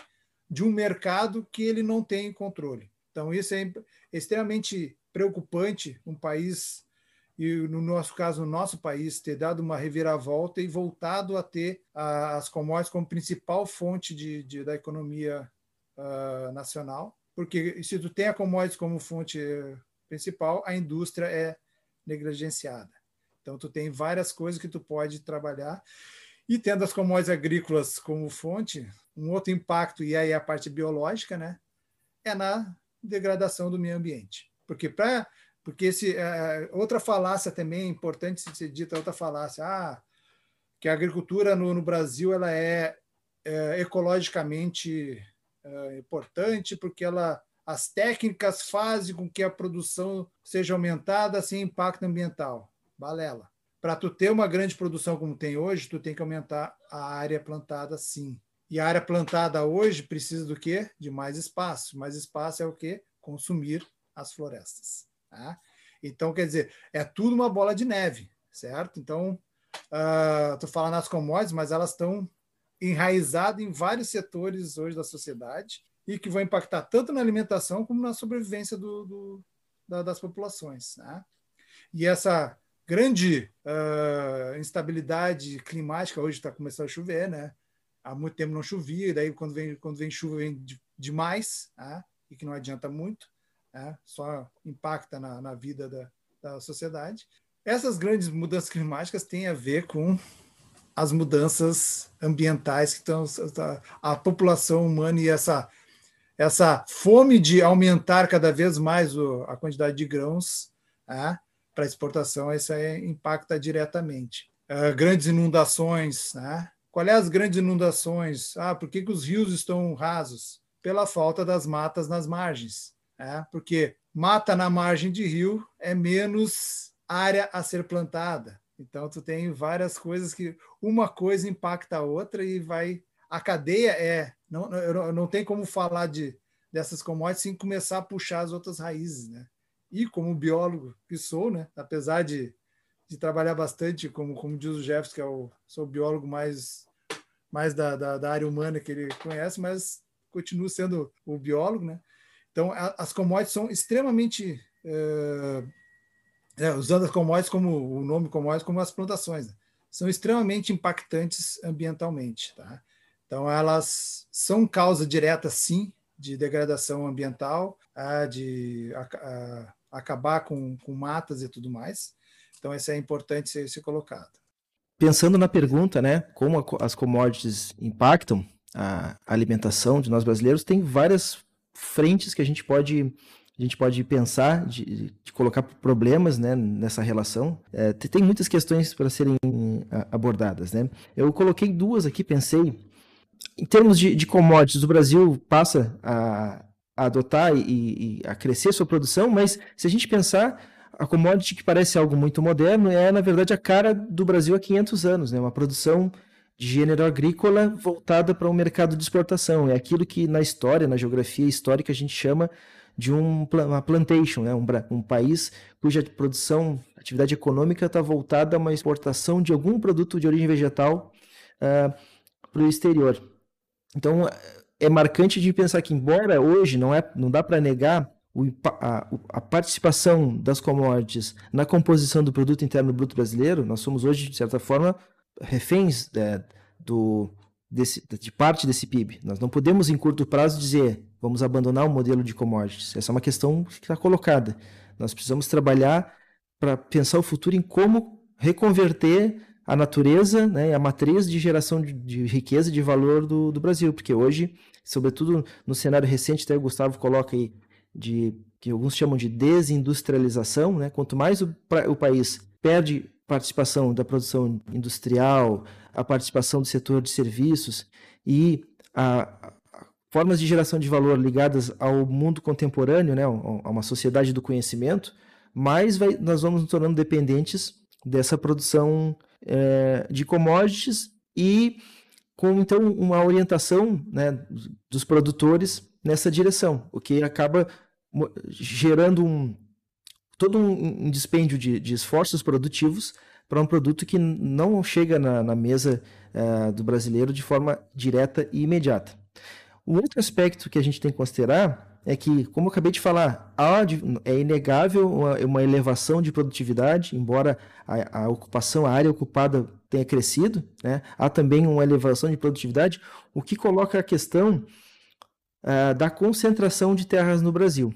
de um mercado que ele não tem controle. Então, isso é extremamente preocupante um país, e no nosso caso, no nosso país, ter dado uma reviravolta e voltado a ter as commodities como principal fonte de, de da economia uh, nacional. Porque se tu tem a commodities como fonte principal, a indústria é negligenciada. Então, tu tem várias coisas que tu pode trabalhar. E tendo as commodities agrícolas como fonte, um outro impacto, e aí a parte biológica, né, é na degradação do meio ambiente. Porque para porque esse é, outra falácia também importante se dita outra falácia, ah, que a agricultura no, no Brasil ela é, é ecologicamente é, importante porque ela as técnicas fazem com que a produção seja aumentada sem impacto ambiental. Balela. Para tu ter uma grande produção como tem hoje, tu tem que aumentar a área plantada sim. E a área plantada hoje precisa do quê? De mais espaço. Mais espaço é o quê? Consumir as florestas. Tá? Então, quer dizer, é tudo uma bola de neve, certo? Então, uh, tu fala nas commodities, mas elas estão enraizadas em vários setores hoje da sociedade e que vão impactar tanto na alimentação como na sobrevivência do, do, da, das populações. Né? E essa grande uh, instabilidade climática, hoje está começando a chover, né? há muito tempo não chovia, e daí quando vem, quando vem chuva vem de, demais, né? e que não adianta muito, né? só impacta na, na vida da, da sociedade. Essas grandes mudanças climáticas têm a ver com as mudanças ambientais que estão a população humana e essa essa fome de aumentar cada vez mais o, a quantidade de grãos né, para exportação, isso aí impacta diretamente. Uh, grandes inundações, né? Qual é as grandes inundações? Ah, por que, que os rios estão rasos? Pela falta das matas nas margens. Né? Porque mata na margem de rio é menos área a ser plantada. Então, tu tem várias coisas que uma coisa impacta a outra e vai. A cadeia é. Não, não, não tem como falar de, dessas commodities sem começar a puxar as outras raízes, né? E como biólogo que sou, né? Apesar de, de trabalhar bastante, como, como diz o Jefferson, que é o, sou o biólogo mais, mais da, da, da área humana que ele conhece, mas continuo sendo o biólogo, né? Então, a, as commodities são extremamente uh, é, usando as commodities como o nome commodities como as plantações, né? são extremamente impactantes ambientalmente. Tá? Então, elas são causa direta, sim, de degradação ambiental, de acabar com, com matas e tudo mais. Então, isso é importante ser, ser colocado. Pensando na pergunta, né, como as commodities impactam a alimentação de nós brasileiros, tem várias frentes que a gente pode a gente pode pensar de, de colocar problemas né, nessa relação. É, tem muitas questões para serem abordadas. Né? Eu coloquei duas aqui, pensei. Em termos de, de commodities, o Brasil passa a, a adotar e, e, a crescer sua produção, mas se a gente pensar, a commodity que parece algo muito moderno é, na verdade, a cara do Brasil há 500 anos. Né? Uma produção de gênero agrícola voltada para o um mercado de exportação. É aquilo que na história, na geografia histórica, a gente chama de um, uma plantation, né? um, um país cuja produção, atividade econômica está voltada a uma exportação de algum produto de origem vegetal uh, ah, para o exterior. Então, é marcante de pensar que, embora hoje não, é, não dá para negar o, a, a, participação das commodities na composição do produto interno bruto brasileiro, nós somos hoje, de certa forma, reféns é, do, desse, de parte desse PIB. Nós não podemos, em curto prazo, dizer vamos abandonar o modelo de commodities. Essa é uma questão que está colocada. Nós precisamos trabalhar para pensar o futuro em como reconverter a natureza né, a matriz de geração de, de riqueza e de valor do, do, Brasil. Porque hoje, sobretudo no cenário recente, até o Gustavo coloca aí, de, que alguns chamam de desindustrialização, né? quanto mais o, o país perde participação da produção industrial, a participação do setor de serviços e a, a formas de geração de valor ligadas ao mundo contemporâneo, né, a uma sociedade do conhecimento, mais vai, nós vamos nos tornando dependentes dessa produção é, de commodities e com então uma orientação né, dos produtores nessa direção, o que acaba gerando um todo um, um dispêndio de, de esforços produtivos para um produto que não chega na, na mesa uh, do brasileiro de forma direta e imediata. O outro aspecto que a gente tem que considerar é que, como eu acabei de falar, há, é inegável uma, uma, elevação de produtividade, embora a, a, ocupação, a área ocupada tenha crescido, né? há também uma elevação de produtividade, o que coloca a questão uh, da concentração de terras no Brasil.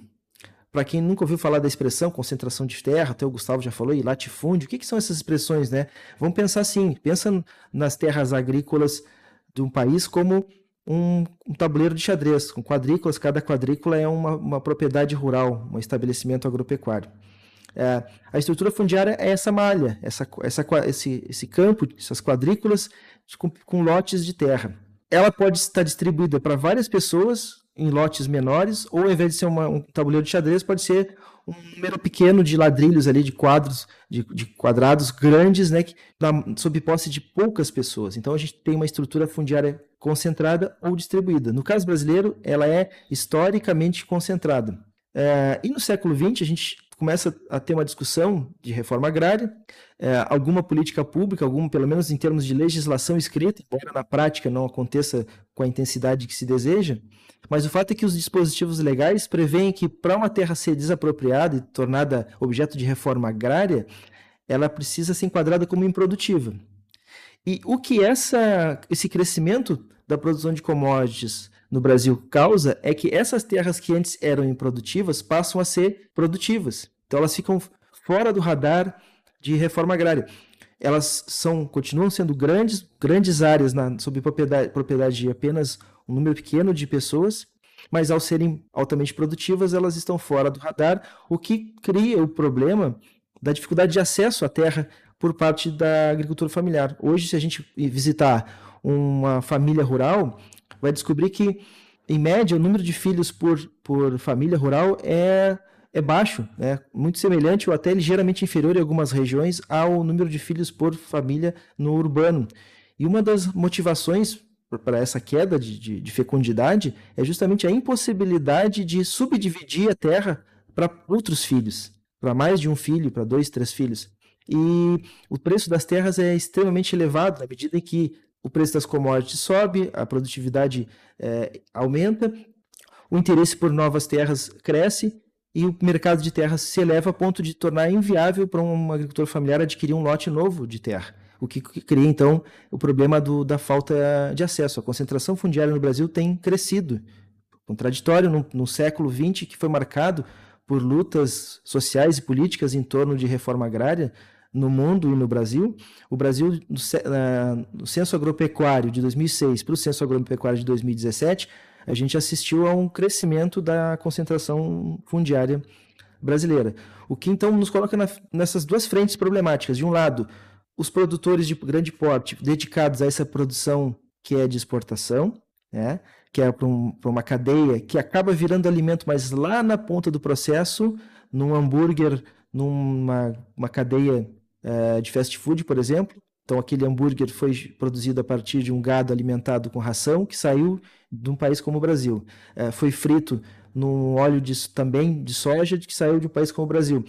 Para quem nunca ouviu falar da expressão concentração de terra, até o Gustavo já falou, e latifúndio, o que, que são essas expressões, né? Vamos pensar assim, pensa nas terras agrícolas de um país como um, um, tabuleiro de xadrez, com quadrículas, cada quadrícula é uma, uma propriedade rural, um estabelecimento agropecuário. É, a estrutura fundiária é essa malha, essa, essa, esse, esse campo, essas quadrículas com, com lotes de terra. Ela pode estar distribuída para várias pessoas em lotes menores, ou ao invés de ser uma, um tabuleiro de xadrez, pode ser um número pequeno de ladrilhos ali, de quadros, de, de quadrados grandes, né, que, na, sob posse de poucas pessoas. Então a gente tem uma estrutura fundiária concentrada ou distribuída. No caso brasileiro, ela é historicamente concentrada. É, e no século XX, a gente começa a ter uma discussão de reforma agrária, é, alguma política pública, algum, pelo menos em termos de legislação escrita, embora na prática não aconteça com a intensidade que se deseja, mas o fato é que os dispositivos legais preveem que para uma terra ser desapropriada e tornada objeto de reforma agrária, ela precisa ser enquadrada como improdutiva. E o que essa, esse crescimento da produção de commodities no Brasil causa é que essas terras que antes eram improdutivas passam a ser produtivas. Então elas ficam fora do radar de reforma agrária. elas são continuam sendo grandes, grandes áreas na, sob propriedade, propriedade de apenas um número pequeno de pessoas, mas ao serem altamente produtivas, elas estão fora do radar, o que cria o problema da dificuldade de acesso à terra por parte da agricultura familiar. Hoje, se a gente visitar uma família rural, vai descobrir que, em média, o número de filhos por, por família rural é é baixo, né? muito semelhante ou até ligeiramente inferior em algumas regiões ao número de filhos por família no urbano. E uma das motivações para essa queda de, de, de, fecundidade é justamente a impossibilidade de subdividir a terra para outros filhos, para mais de um filho, para dois, três filhos. E o preço das terras é extremamente elevado na medida em que o preço das commodities sobe, a produtividade é, aumenta, o interesse por novas terras cresce e o mercado de terras se eleva a ponto de tornar inviável para um agricultor familiar adquirir um lote novo de terra. O que cria, então, o problema do, da falta de acesso. A concentração fundiária no Brasil tem crescido. Contraditório no, no século XX, que foi marcado por lutas sociais e políticas em torno de reforma agrária no mundo e no Brasil. O Brasil, no, no censo agropecuário de 2006 para o censo agropecuário de 2017, a gente assistiu a um crescimento da concentração fundiária brasileira. O que então nos coloca na, nessas duas frentes problemáticas. De um lado, os produtores de grande porte dedicados a essa produção que é de exportação, né? que é para um, uma cadeia que acaba virando alimento, mas lá na ponta do processo, num hambúrguer, numa uma cadeia é, de fast food, por exemplo. Então, aquele hambúrguer foi produzido a partir de um gado alimentado com ração que saiu de um país como o Brasil. É, foi frito num óleo de, também de soja que saiu de um país como o Brasil.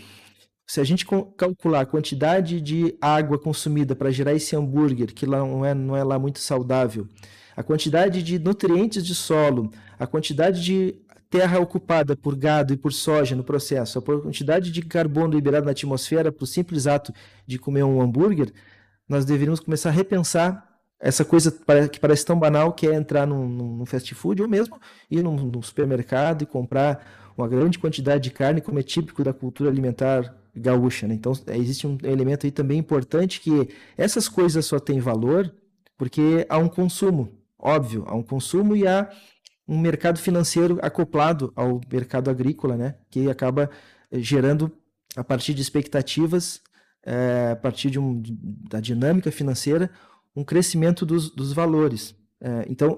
Se a gente calcular a quantidade de água consumida para gerar esse hambúrguer, que lá não é, não é lá muito saudável, a quantidade de nutrientes de solo, a quantidade de terra ocupada por gado e por soja no processo, a quantidade de carbono liberado na atmosfera o simples ato de comer um hambúrguer, nós deveríamos começar a repensar essa coisa que parece tão banal que é entrar num, num fast food ou mesmo ir num, num, supermercado e comprar uma grande quantidade de carne, como é típico da cultura alimentar gaúcha. Né? Então, existe um elemento aí também importante que essas coisas só têm valor porque há um consumo, óbvio, há um consumo e há um mercado financeiro acoplado ao mercado agrícola, né? que acaba eh, gerando, a partir de expectativas, é, a partir de um, da dinâmica financeira, um crescimento dos, dos valores. É, então,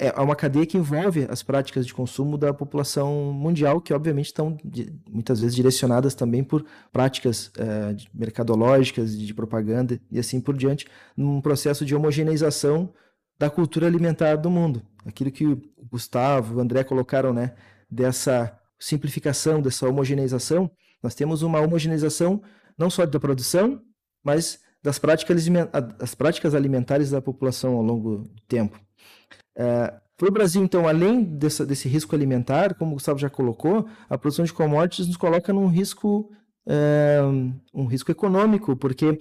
é uma cadeia que envolve as práticas de consumo da população mundial, que obviamente estão muitas vezes direcionadas também por práticas é, mercadológicas, de propaganda e assim por diante, num processo de homogeneização da cultura alimentar do mundo. Aquilo que o Gustavo, o André colocaram, né, dessa simplificação, dessa homogeneização, nós temos uma homogeneização não só da produção, mas das práticas, práticas alimentares da população ao longo do tempo. É, para o Brasil, então, além dessa, desse risco alimentar, como o Gustavo já colocou, a produção de commodities nos coloca num risco, é, um risco econômico, porque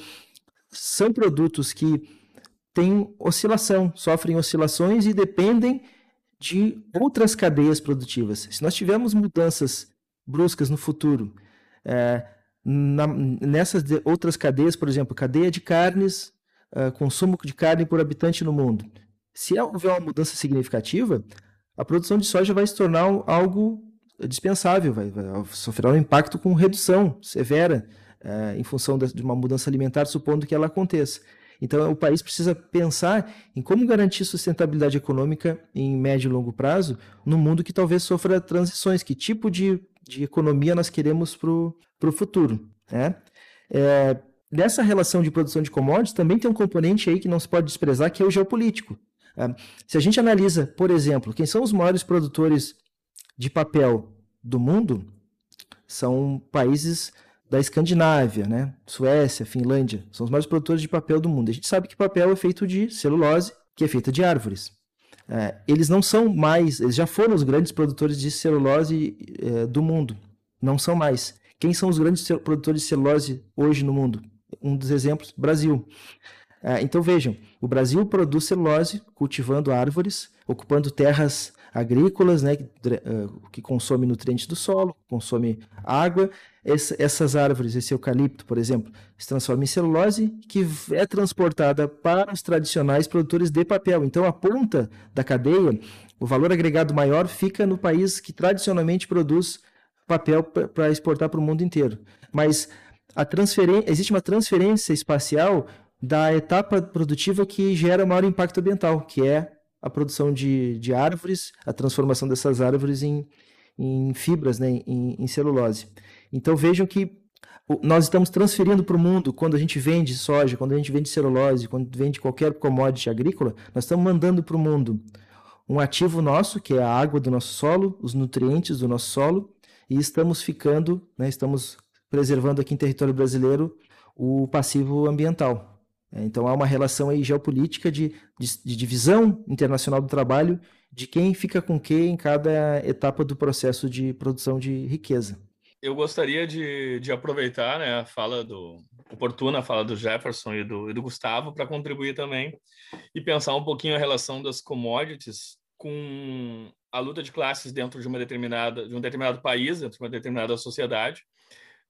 são produtos que têm oscilação, sofrem oscilações e dependem de outras cadeias produtivas. Se nós tivermos mudanças bruscas no futuro, é, na, nessas outras cadeias, por exemplo, cadeia de carnes, uh, consumo de carne por habitante no mundo. Se houver uma mudança significativa, a produção de soja vai se tornar algo dispensável, vai, vai sofrer um impacto com redução severa uh, em função de uma mudança alimentar, supondo que ela aconteça. Então, o país precisa pensar em como garantir sustentabilidade econômica em médio e longo prazo, num mundo que talvez sofra transições. Que tipo de, de economia nós queremos para o futuro. Né? É, nessa relação de produção de commodities também tem um componente aí que não se pode desprezar, que é o geopolítico. É, se a gente analisa, por exemplo, quem são os maiores produtores de papel do mundo, são países da Escandinávia, né? Suécia, Finlândia, são os maiores produtores de papel do mundo. A gente sabe que papel é feito de celulose, que é feita de árvores. É, eles não são mais, eles já foram os grandes produtores de celulose é, do mundo, não são mais. Quem são os grandes produtores de celulose hoje no mundo? Um dos exemplos, Brasil. É, então vejam, o Brasil produz celulose cultivando árvores, ocupando terras agrícolas, né, que, uh, que consome nutrientes do solo, consome água. Essa, essas árvores, esse eucalipto, por exemplo, se transforma em celulose que é transportada para os tradicionais produtores de papel. Então, a ponta da cadeia, o valor agregado maior fica no país que tradicionalmente produz papel para exportar para o mundo inteiro. Mas a existe uma transferência espacial da etapa produtiva que gera maior impacto ambiental, que é a produção de, de árvores, a transformação dessas árvores em, em fibras, né, em, em celulose. Então vejam que nós estamos transferindo para o mundo, quando a gente vende soja, quando a gente vende celulose, quando vende qualquer commodity agrícola, nós estamos mandando para o mundo um ativo nosso, que é a água do nosso solo, os nutrientes do nosso solo, e estamos ficando, né, estamos preservando aqui em território brasileiro o passivo ambiental. É, então há uma relação aí geopolítica de, de, de, divisão internacional do trabalho, de quem fica com que em cada etapa do processo de produção de riqueza. Eu gostaria de, de aproveitar né, a fala do oportuna a fala do Jefferson e do, e do Gustavo para contribuir também e pensar um pouquinho a relação das commodities com a luta de classes dentro de uma determinada de um determinado país, dentro de uma determinada sociedade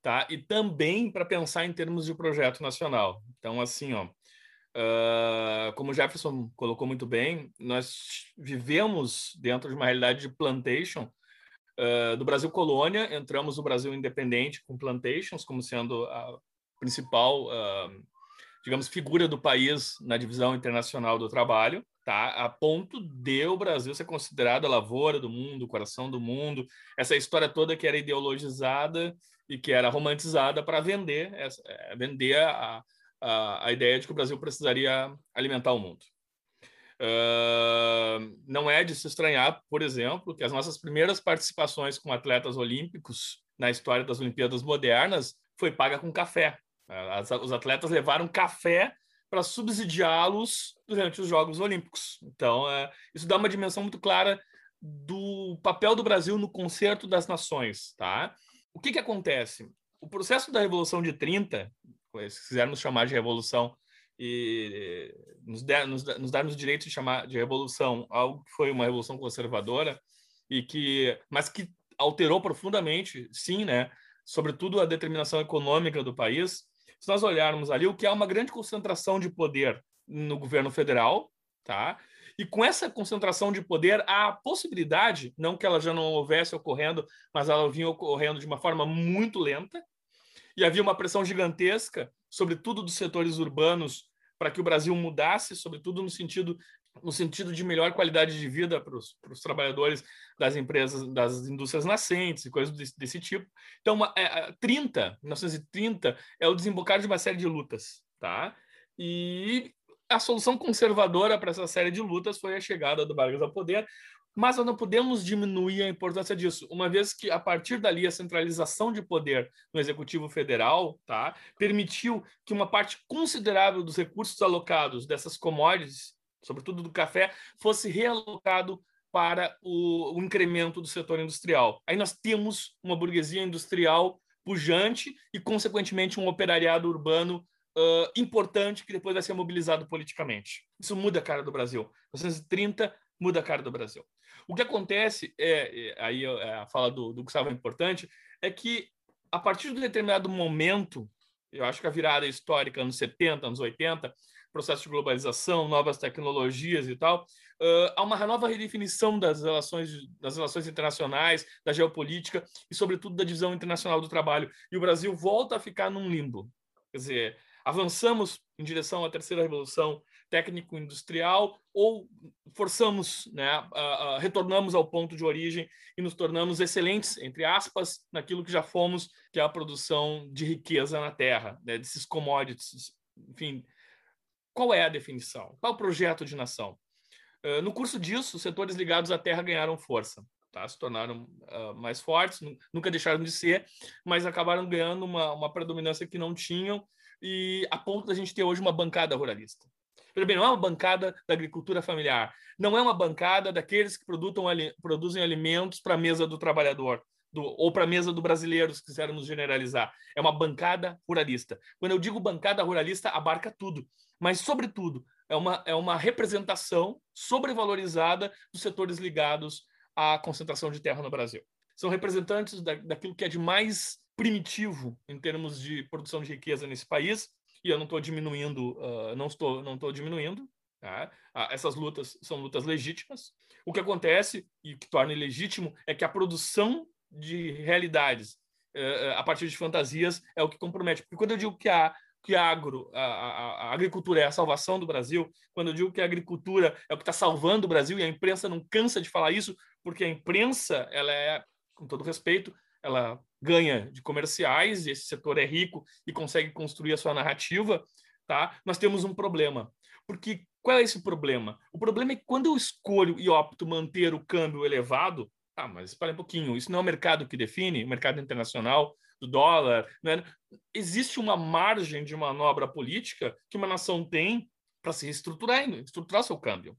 tá? E também para pensar em termos de projeto nacional. Então, assim, ó, uh, como o Jefferson colocou muito bem, nós vivemos dentro de uma realidade de plantation uh, do Brasil colônia, entramos no Brasil independente com plantations como sendo a principal, uh, digamos, figura do país na divisão internacional do trabalho, tá? A ponto de o Brasil ser considerado a lavoura do mundo, o coração do mundo, essa história toda que era ideologizada e que era romantizada para vender, é, vender a, a, a, ideia de que o Brasil precisaria alimentar o mundo. Uh, não é de se estranhar, por exemplo, que as nossas primeiras participações com atletas olímpicos na história das Olimpíadas modernas foi paga com café. As, os atletas levaram café para subsidiá-los durante os Jogos Olímpicos. Então, é, isso dá uma dimensão muito clara do papel do Brasil no concerto das nações, tá? O que, que acontece? O processo da Revolução de 30, se quisermos chamar de revolução, e nos, der, nos, nos darmos o direito de chamar de revolução algo que foi uma revolução conservadora, e que, mas que alterou profundamente, sim, né, sobretudo a determinação econômica do país, se nós olharmos ali, o que é uma grande concentração de poder no governo federal, tá? E com essa concentração de poder, há a possibilidade, não que ela já não houvesse ocorrendo, mas ela vinha ocorrendo de uma forma muito lenta, e havia uma pressão gigantesca, sobretudo dos setores urbanos, para que o Brasil mudasse, sobretudo no sentido no sentido de melhor qualidade de vida para os, trabalhadores das empresas, das indústrias nascentes e coisas desse, desse tipo. Então, uma, é, 30, 1930 é o desembocar de uma série de lutas, tá? E a solução conservadora para essa série de lutas foi a chegada do Vargas ao poder, mas nós não podemos diminuir a importância disso, uma vez que a partir dali a centralização de poder no executivo federal, tá, permitiu que uma parte considerável dos recursos alocados dessas commodities, sobretudo do café, fosse realocado para o, o incremento do setor industrial. Aí nós temos uma burguesia industrial pujante e, consequentemente, um operariado urbano uh, importante que depois vai ser mobilizado politicamente. Isso muda a cara do Brasil. 1930 muda a cara do Brasil. O que acontece, é, é aí é, a fala do, do Gustavo é importante, é que a partir de um determinado momento, eu acho que a virada histórica, anos 70, anos 80, processo de globalização, novas tecnologias e tal, uh, há uma nova redefinição das relações, das relações internacionais, da geopolítica e, sobretudo, da divisão internacional do trabalho. E o Brasil volta a ficar num limbo. Quer dizer, avançamos em direção à terceira revolução técnico-industrial ou forçamos, né, a, a, retornamos ao ponto de origem e nos tornamos excelentes, entre aspas, naquilo que já fomos, que é a produção de riqueza na terra, né, desses commodities, enfim. Qual é a definição? Qual é o projeto de nação? Uh, no curso disso, os setores ligados à terra ganharam força. Tá? se tornaram uh, mais fortes, nunca deixaram de ser, mas acabaram ganhando uma, uma predominância que não tinham e a ponto da gente ter hoje uma bancada ruralista. Veja bem, não é uma bancada da agricultura familiar, não é uma bancada daqueles que produzem alimentos para a mesa do trabalhador, do, ou para a mesa do brasileiro, se quisermos generalizar. É uma bancada ruralista. Quando eu digo bancada ruralista, abarca tudo, mas, sobretudo, é uma, é uma representação sobrevalorizada dos setores ligados à concentração de terra no Brasil. São representantes da, daquilo que é de mais primitivo em termos de produção de riqueza nesse país, e eu não estou diminuindo, uh, não estou, não estou diminuindo. Tá? Ah, essas lutas são lutas legítimas. O que acontece e que torna ilegítimo é que a produção de realidades uh, a partir de fantasias é o que compromete. Porque quando eu digo que a que a, agro, a, a, a, agricultura é a salvação do Brasil, quando eu digo que a agricultura é o que está salvando o Brasil, e a imprensa não cansa de falar isso, porque a imprensa, ela é, com todo respeito, ela ganha de comerciais, esse setor é rico e consegue construir a sua narrativa, tá? Nós temos um problema. Porque qual é esse problema? O problema é que quando eu escolho e opto manter o câmbio elevado, ah, mas espera um pouquinho, isso não é o mercado que define, o mercado internacional do dólar. Né? Existe uma margem de manobra política que uma nação tem para se reestruturar, estruturar seu câmbio.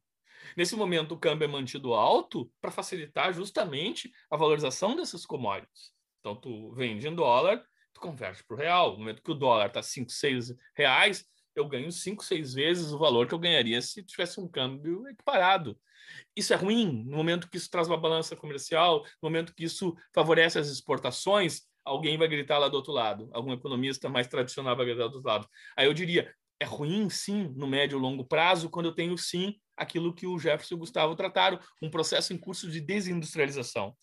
Nesse momento, o câmbio é mantido alto para facilitar justamente a valorização dessas commodities. Então, tu vende em dólar, tu converte para o real. No momento que o dólar está 5, 6 reais, eu ganho 5, 6 vezes o valor que eu ganharia se tivesse um câmbio equiparado. Isso é ruim no momento que isso traz uma balança comercial, no momento que isso favorece as exportações, alguém vai gritar lá do outro lado, algum economista mais tradicional vai gritar do outro lado. Aí eu diria, é ruim sim no médio e longo prazo, quando eu tenho sim aquilo que o Jefferson e o Gustavo trataram, um processo em curso de desindustrialização.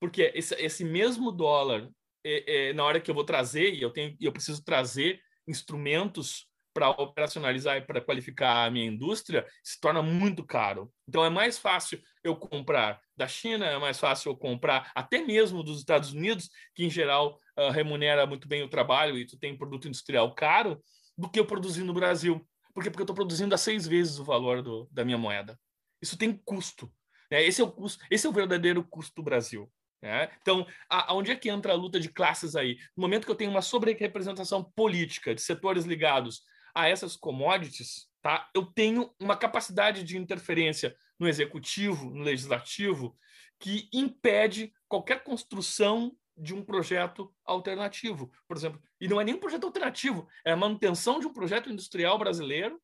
Porque esse, esse mesmo dólar, é, é, na hora que eu vou trazer, e eu, tenho, eu preciso trazer instrumentos para operacionalizar e para qualificar a minha indústria se torna muito caro. Então é mais fácil eu comprar da China, é mais fácil eu comprar até mesmo dos Estados Unidos, que em geral uh, remunera muito bem o trabalho e tu tem produto industrial caro, do que eu produzir no Brasil. Por quê? Porque eu estou produzindo a seis vezes o valor do, da minha moeda. Isso tem custo. Né? Esse é o custo, esse é o verdadeiro custo do Brasil. Né? Então, aonde é que entra a luta de classes aí? No momento que eu tenho uma sobre-representação política de setores ligados a essas commodities, tá? eu tenho uma capacidade de interferência no executivo, no legislativo, que impede qualquer construção de um projeto alternativo, por exemplo. E não é nem um projeto alternativo, é a manutenção de um projeto industrial brasileiro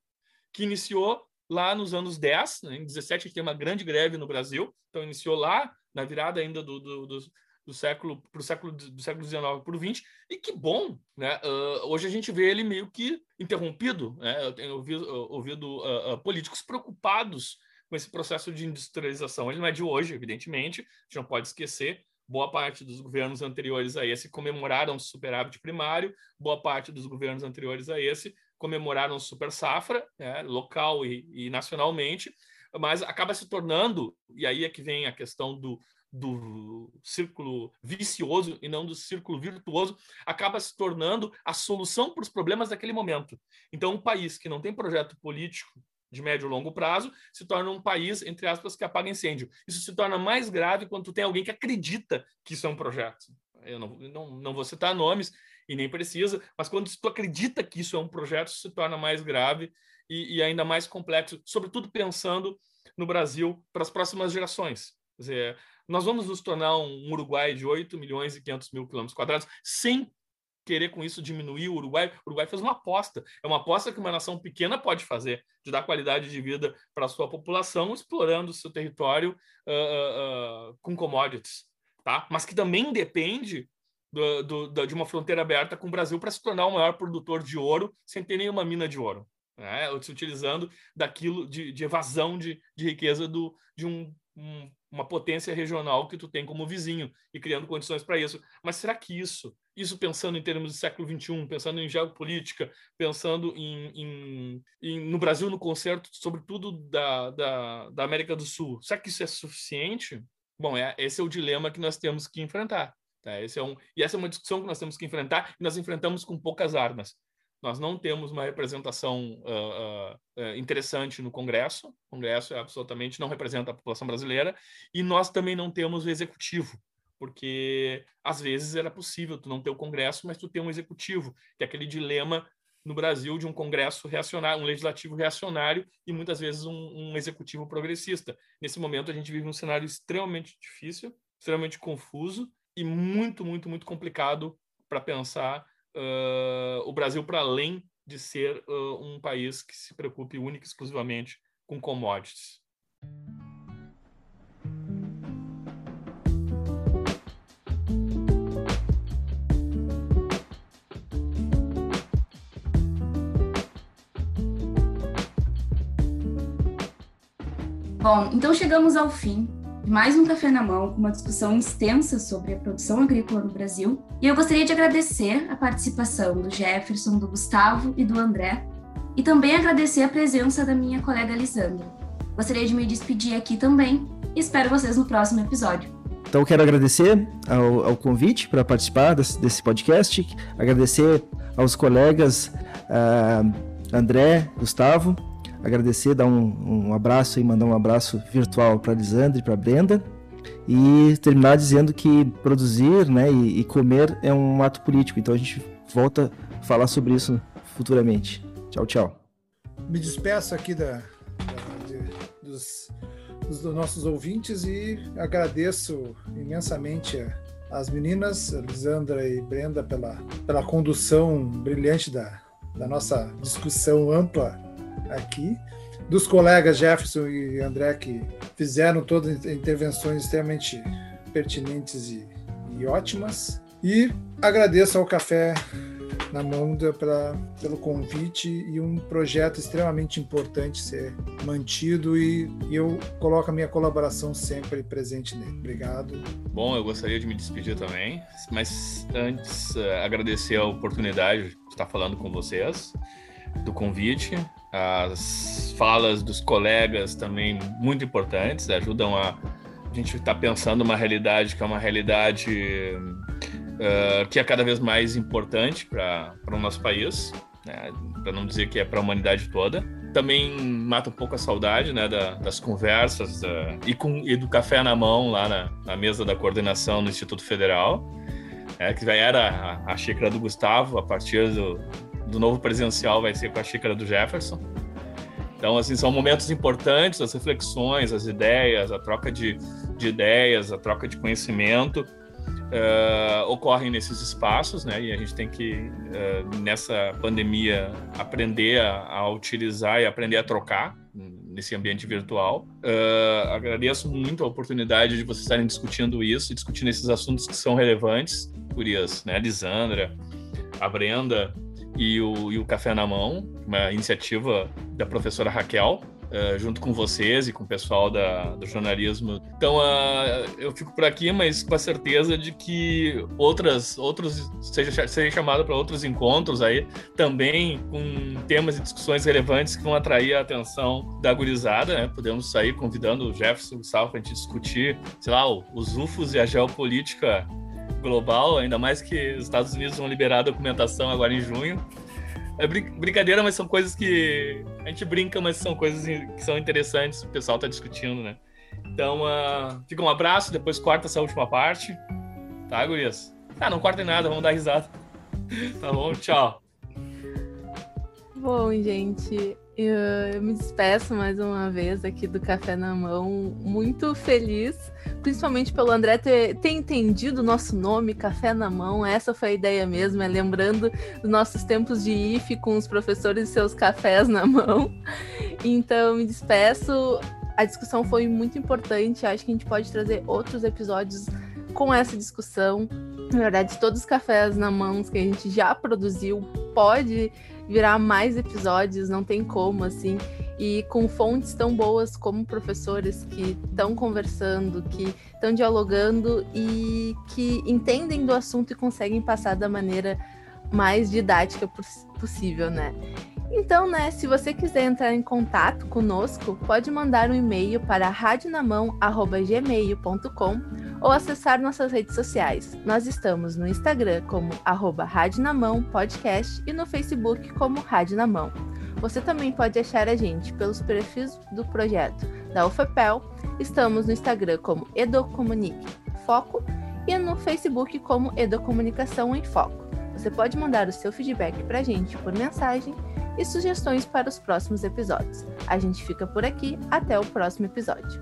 que iniciou lá nos anos 10, né? em 17 tem uma grande greve no Brasil, então iniciou lá na virada ainda do, do, do do século para o século do século XIX para o XX e que bom, né? Uh, hoje a gente vê ele meio que interrompido, né? Eu tenho ouvido, ouvido uh, uh, políticos preocupados com esse processo de industrialização. Ele não é de hoje, evidentemente, a gente não pode esquecer. Boa parte dos governos anteriores a esse comemoraram superávit primário, boa parte dos governos anteriores a esse comemoraram super safra, né? local e, e nacionalmente, mas acaba se tornando, e aí é que vem a questão do, do círculo vicioso e não do círculo virtuoso, acaba se tornando a solução para os problemas daquele momento. Então, um país que não tem projeto político de médio e longo prazo se torna um país, entre aspas, que apaga incêndio. Isso se torna mais grave quando tu tem alguém que acredita que isso é um projeto. Eu não, não, não vou citar nomes e nem precisa, mas quando tu acredita que isso é um projeto, isso se torna mais grave e, e ainda mais complexo, sobretudo pensando no Brasil para as próximas gerações. Quer dizer, nós vamos nos tornar um Uruguai de 8 milhões e 500 mil quilômetros quadrados sem querer com isso diminuir o Uruguai. O Uruguai fez uma aposta. É uma aposta que uma nação pequena pode fazer, de dar qualidade de vida para a sua população, explorando o seu território uh, uh, com commodities. Tá? Mas que também depende do, do, de uma fronteira aberta com o Brasil para se tornar o maior produtor de ouro sem ter nenhuma mina de ouro. Né? Se utilizando daquilo de, de evasão de, de riqueza do, de um, um uma potência regional que tu tem como vizinho e criando condições para isso. Mas será que isso, isso pensando em termos do século XXI, pensando em geopolítica, pensando em, em, em no Brasil no concerto, sobretudo da, da, da, América do Sul, será que isso é suficiente? Bom, é, esse é o dilema que nós temos que enfrentar. Tá? Esse é um, e essa é uma discussão que nós temos que enfrentar e nós enfrentamos com poucas armas. Nós não temos uma representação uh, uh, interessante no Congresso. O Congresso é absolutamente não representa a população brasileira e nós também não temos o executivo, porque às vezes era possível tu não ter o Congresso, mas tu ter um executivo, que é aquele dilema no Brasil de um Congresso reacionário, um legislativo reacionário e muitas vezes um, um executivo progressista. Nesse momento a gente vive um cenário extremamente difícil, extremamente confuso e muito, muito, muito complicado para pensar uh, o Brasil para além de ser uh, um país que se preocupe única e exclusivamente com commodities. Bom, então chegamos ao fim mais um Café na Mão, com uma discussão extensa sobre a produção agrícola no Brasil. E eu gostaria de agradecer a participação do Jefferson, do Gustavo e do André, e também agradecer a presença da minha colega Lisandra. Gostaria de me despedir aqui também e espero vocês no próximo episódio. Então, quero agradecer ao, ao convite para participar desse, desse, podcast, agradecer aos colegas uh, André, Gustavo, agradecer, dar um, um abraço e mandar um abraço virtual para Lisandra e para Brenda e terminar dizendo que produzir né, e, e, comer é um ato político. Então a gente volta a falar sobre isso futuramente. Tchau, tchau. Me despeço aqui da, da de, dos, dos, nossos ouvintes e agradeço imensamente as meninas, Lisandra e Brenda, pela, pela condução brilhante da, da nossa discussão ampla aqui, dos colegas Jefferson e André, que fizeram todas intervenções extremamente pertinentes e, e ótimas. E agradeço ao Café na mão pra, pelo convite e um projeto extremamente importante ser mantido e, e, eu coloco a minha colaboração sempre presente nele. Obrigado. Bom, eu gostaria de me despedir também, mas antes uh, agradecer a oportunidade de estar falando com vocês, do convite, as falas dos colegas também muito importantes, ajudam a a gente tá pensando uma realidade que é uma realidade uh, que é cada vez mais importante para o nosso país, né? para não dizer que é para a humanidade toda. Também mata um pouco a saudade né, da, das conversas uh, e, com, e do café na mão lá na, na mesa da coordenação no Instituto Federal, é, que já era a, a xícara do Gustavo, a partir do, do novo presencial vai ser com a xícara do Jefferson. Então, assim, são momentos importantes, as reflexões, as ideias, a troca de, de ideias, a troca de conhecimento uh, ocorrem nesses espaços, né? E a gente tem que, uh, nessa pandemia, aprender a, a, utilizar e aprender a trocar nesse ambiente virtual. Uh, agradeço muito a oportunidade de vocês estarem discutindo isso discutindo esses assuntos que são relevantes, isso, né? Lisandra, a Brenda, e o, e o Café na Mão, uma iniciativa da professora Raquel, uh, junto com vocês e com o pessoal da, do jornalismo. Então, uh, eu fico por aqui, mas com a certeza de que outras, outros, seja, seja chamado para outros encontros aí, também com temas e discussões relevantes que vão atrair a atenção da gurizada, né? Podemos sair convidando o Jefferson Gustavo para a gente discutir, sei lá, os UFOs e a geopolítica global, ainda mais que os Estados Unidos vão liberar a documentação agora em junho. É brincadeira, mas são coisas que a gente brinca, mas são coisas que são interessantes, o pessoal está discutindo, né? Então, uh, fica um abraço, depois corta essa última parte. Tá, gurias? Ah, não cortem nada, vamos dar risada. tá bom? Tchau. Bom, gente, eu, eu me despeço mais uma vez aqui do Café na Mão, muito feliz principalmente pelo André ter, ter entendido o nosso nome, Café na Mão. Essa foi a ideia mesmo, é lembrando dos nossos tempos de IF com os professores e seus cafés na mão. Então, me despeço. A discussão foi muito importante. Acho que a gente pode trazer outros episódios com essa discussão. Na verdade, todos os cafés na mão que a gente já produziu pode virar mais episódios, não tem como, assim e com fontes tão boas como professores que estão conversando, que estão dialogando e que entendem do assunto e conseguem passar da maneira mais didática possível, né? Então, né, se você quiser entrar em contato conosco, pode mandar um e-mail para radionamão@gmail.com ou acessar nossas redes sociais. Nós estamos no Instagram como arroba Podcast e no Facebook como Rádio na Mão. Você também pode achar a gente pelos perfis do projeto da UFPEL. Estamos no Instagram como Educomunique Foco e no Facebook como Educomunicação em Foco. Você pode mandar o seu feedback para a gente por mensagem e sugestões para os próximos episódios. A gente fica por aqui, até o próximo episódio.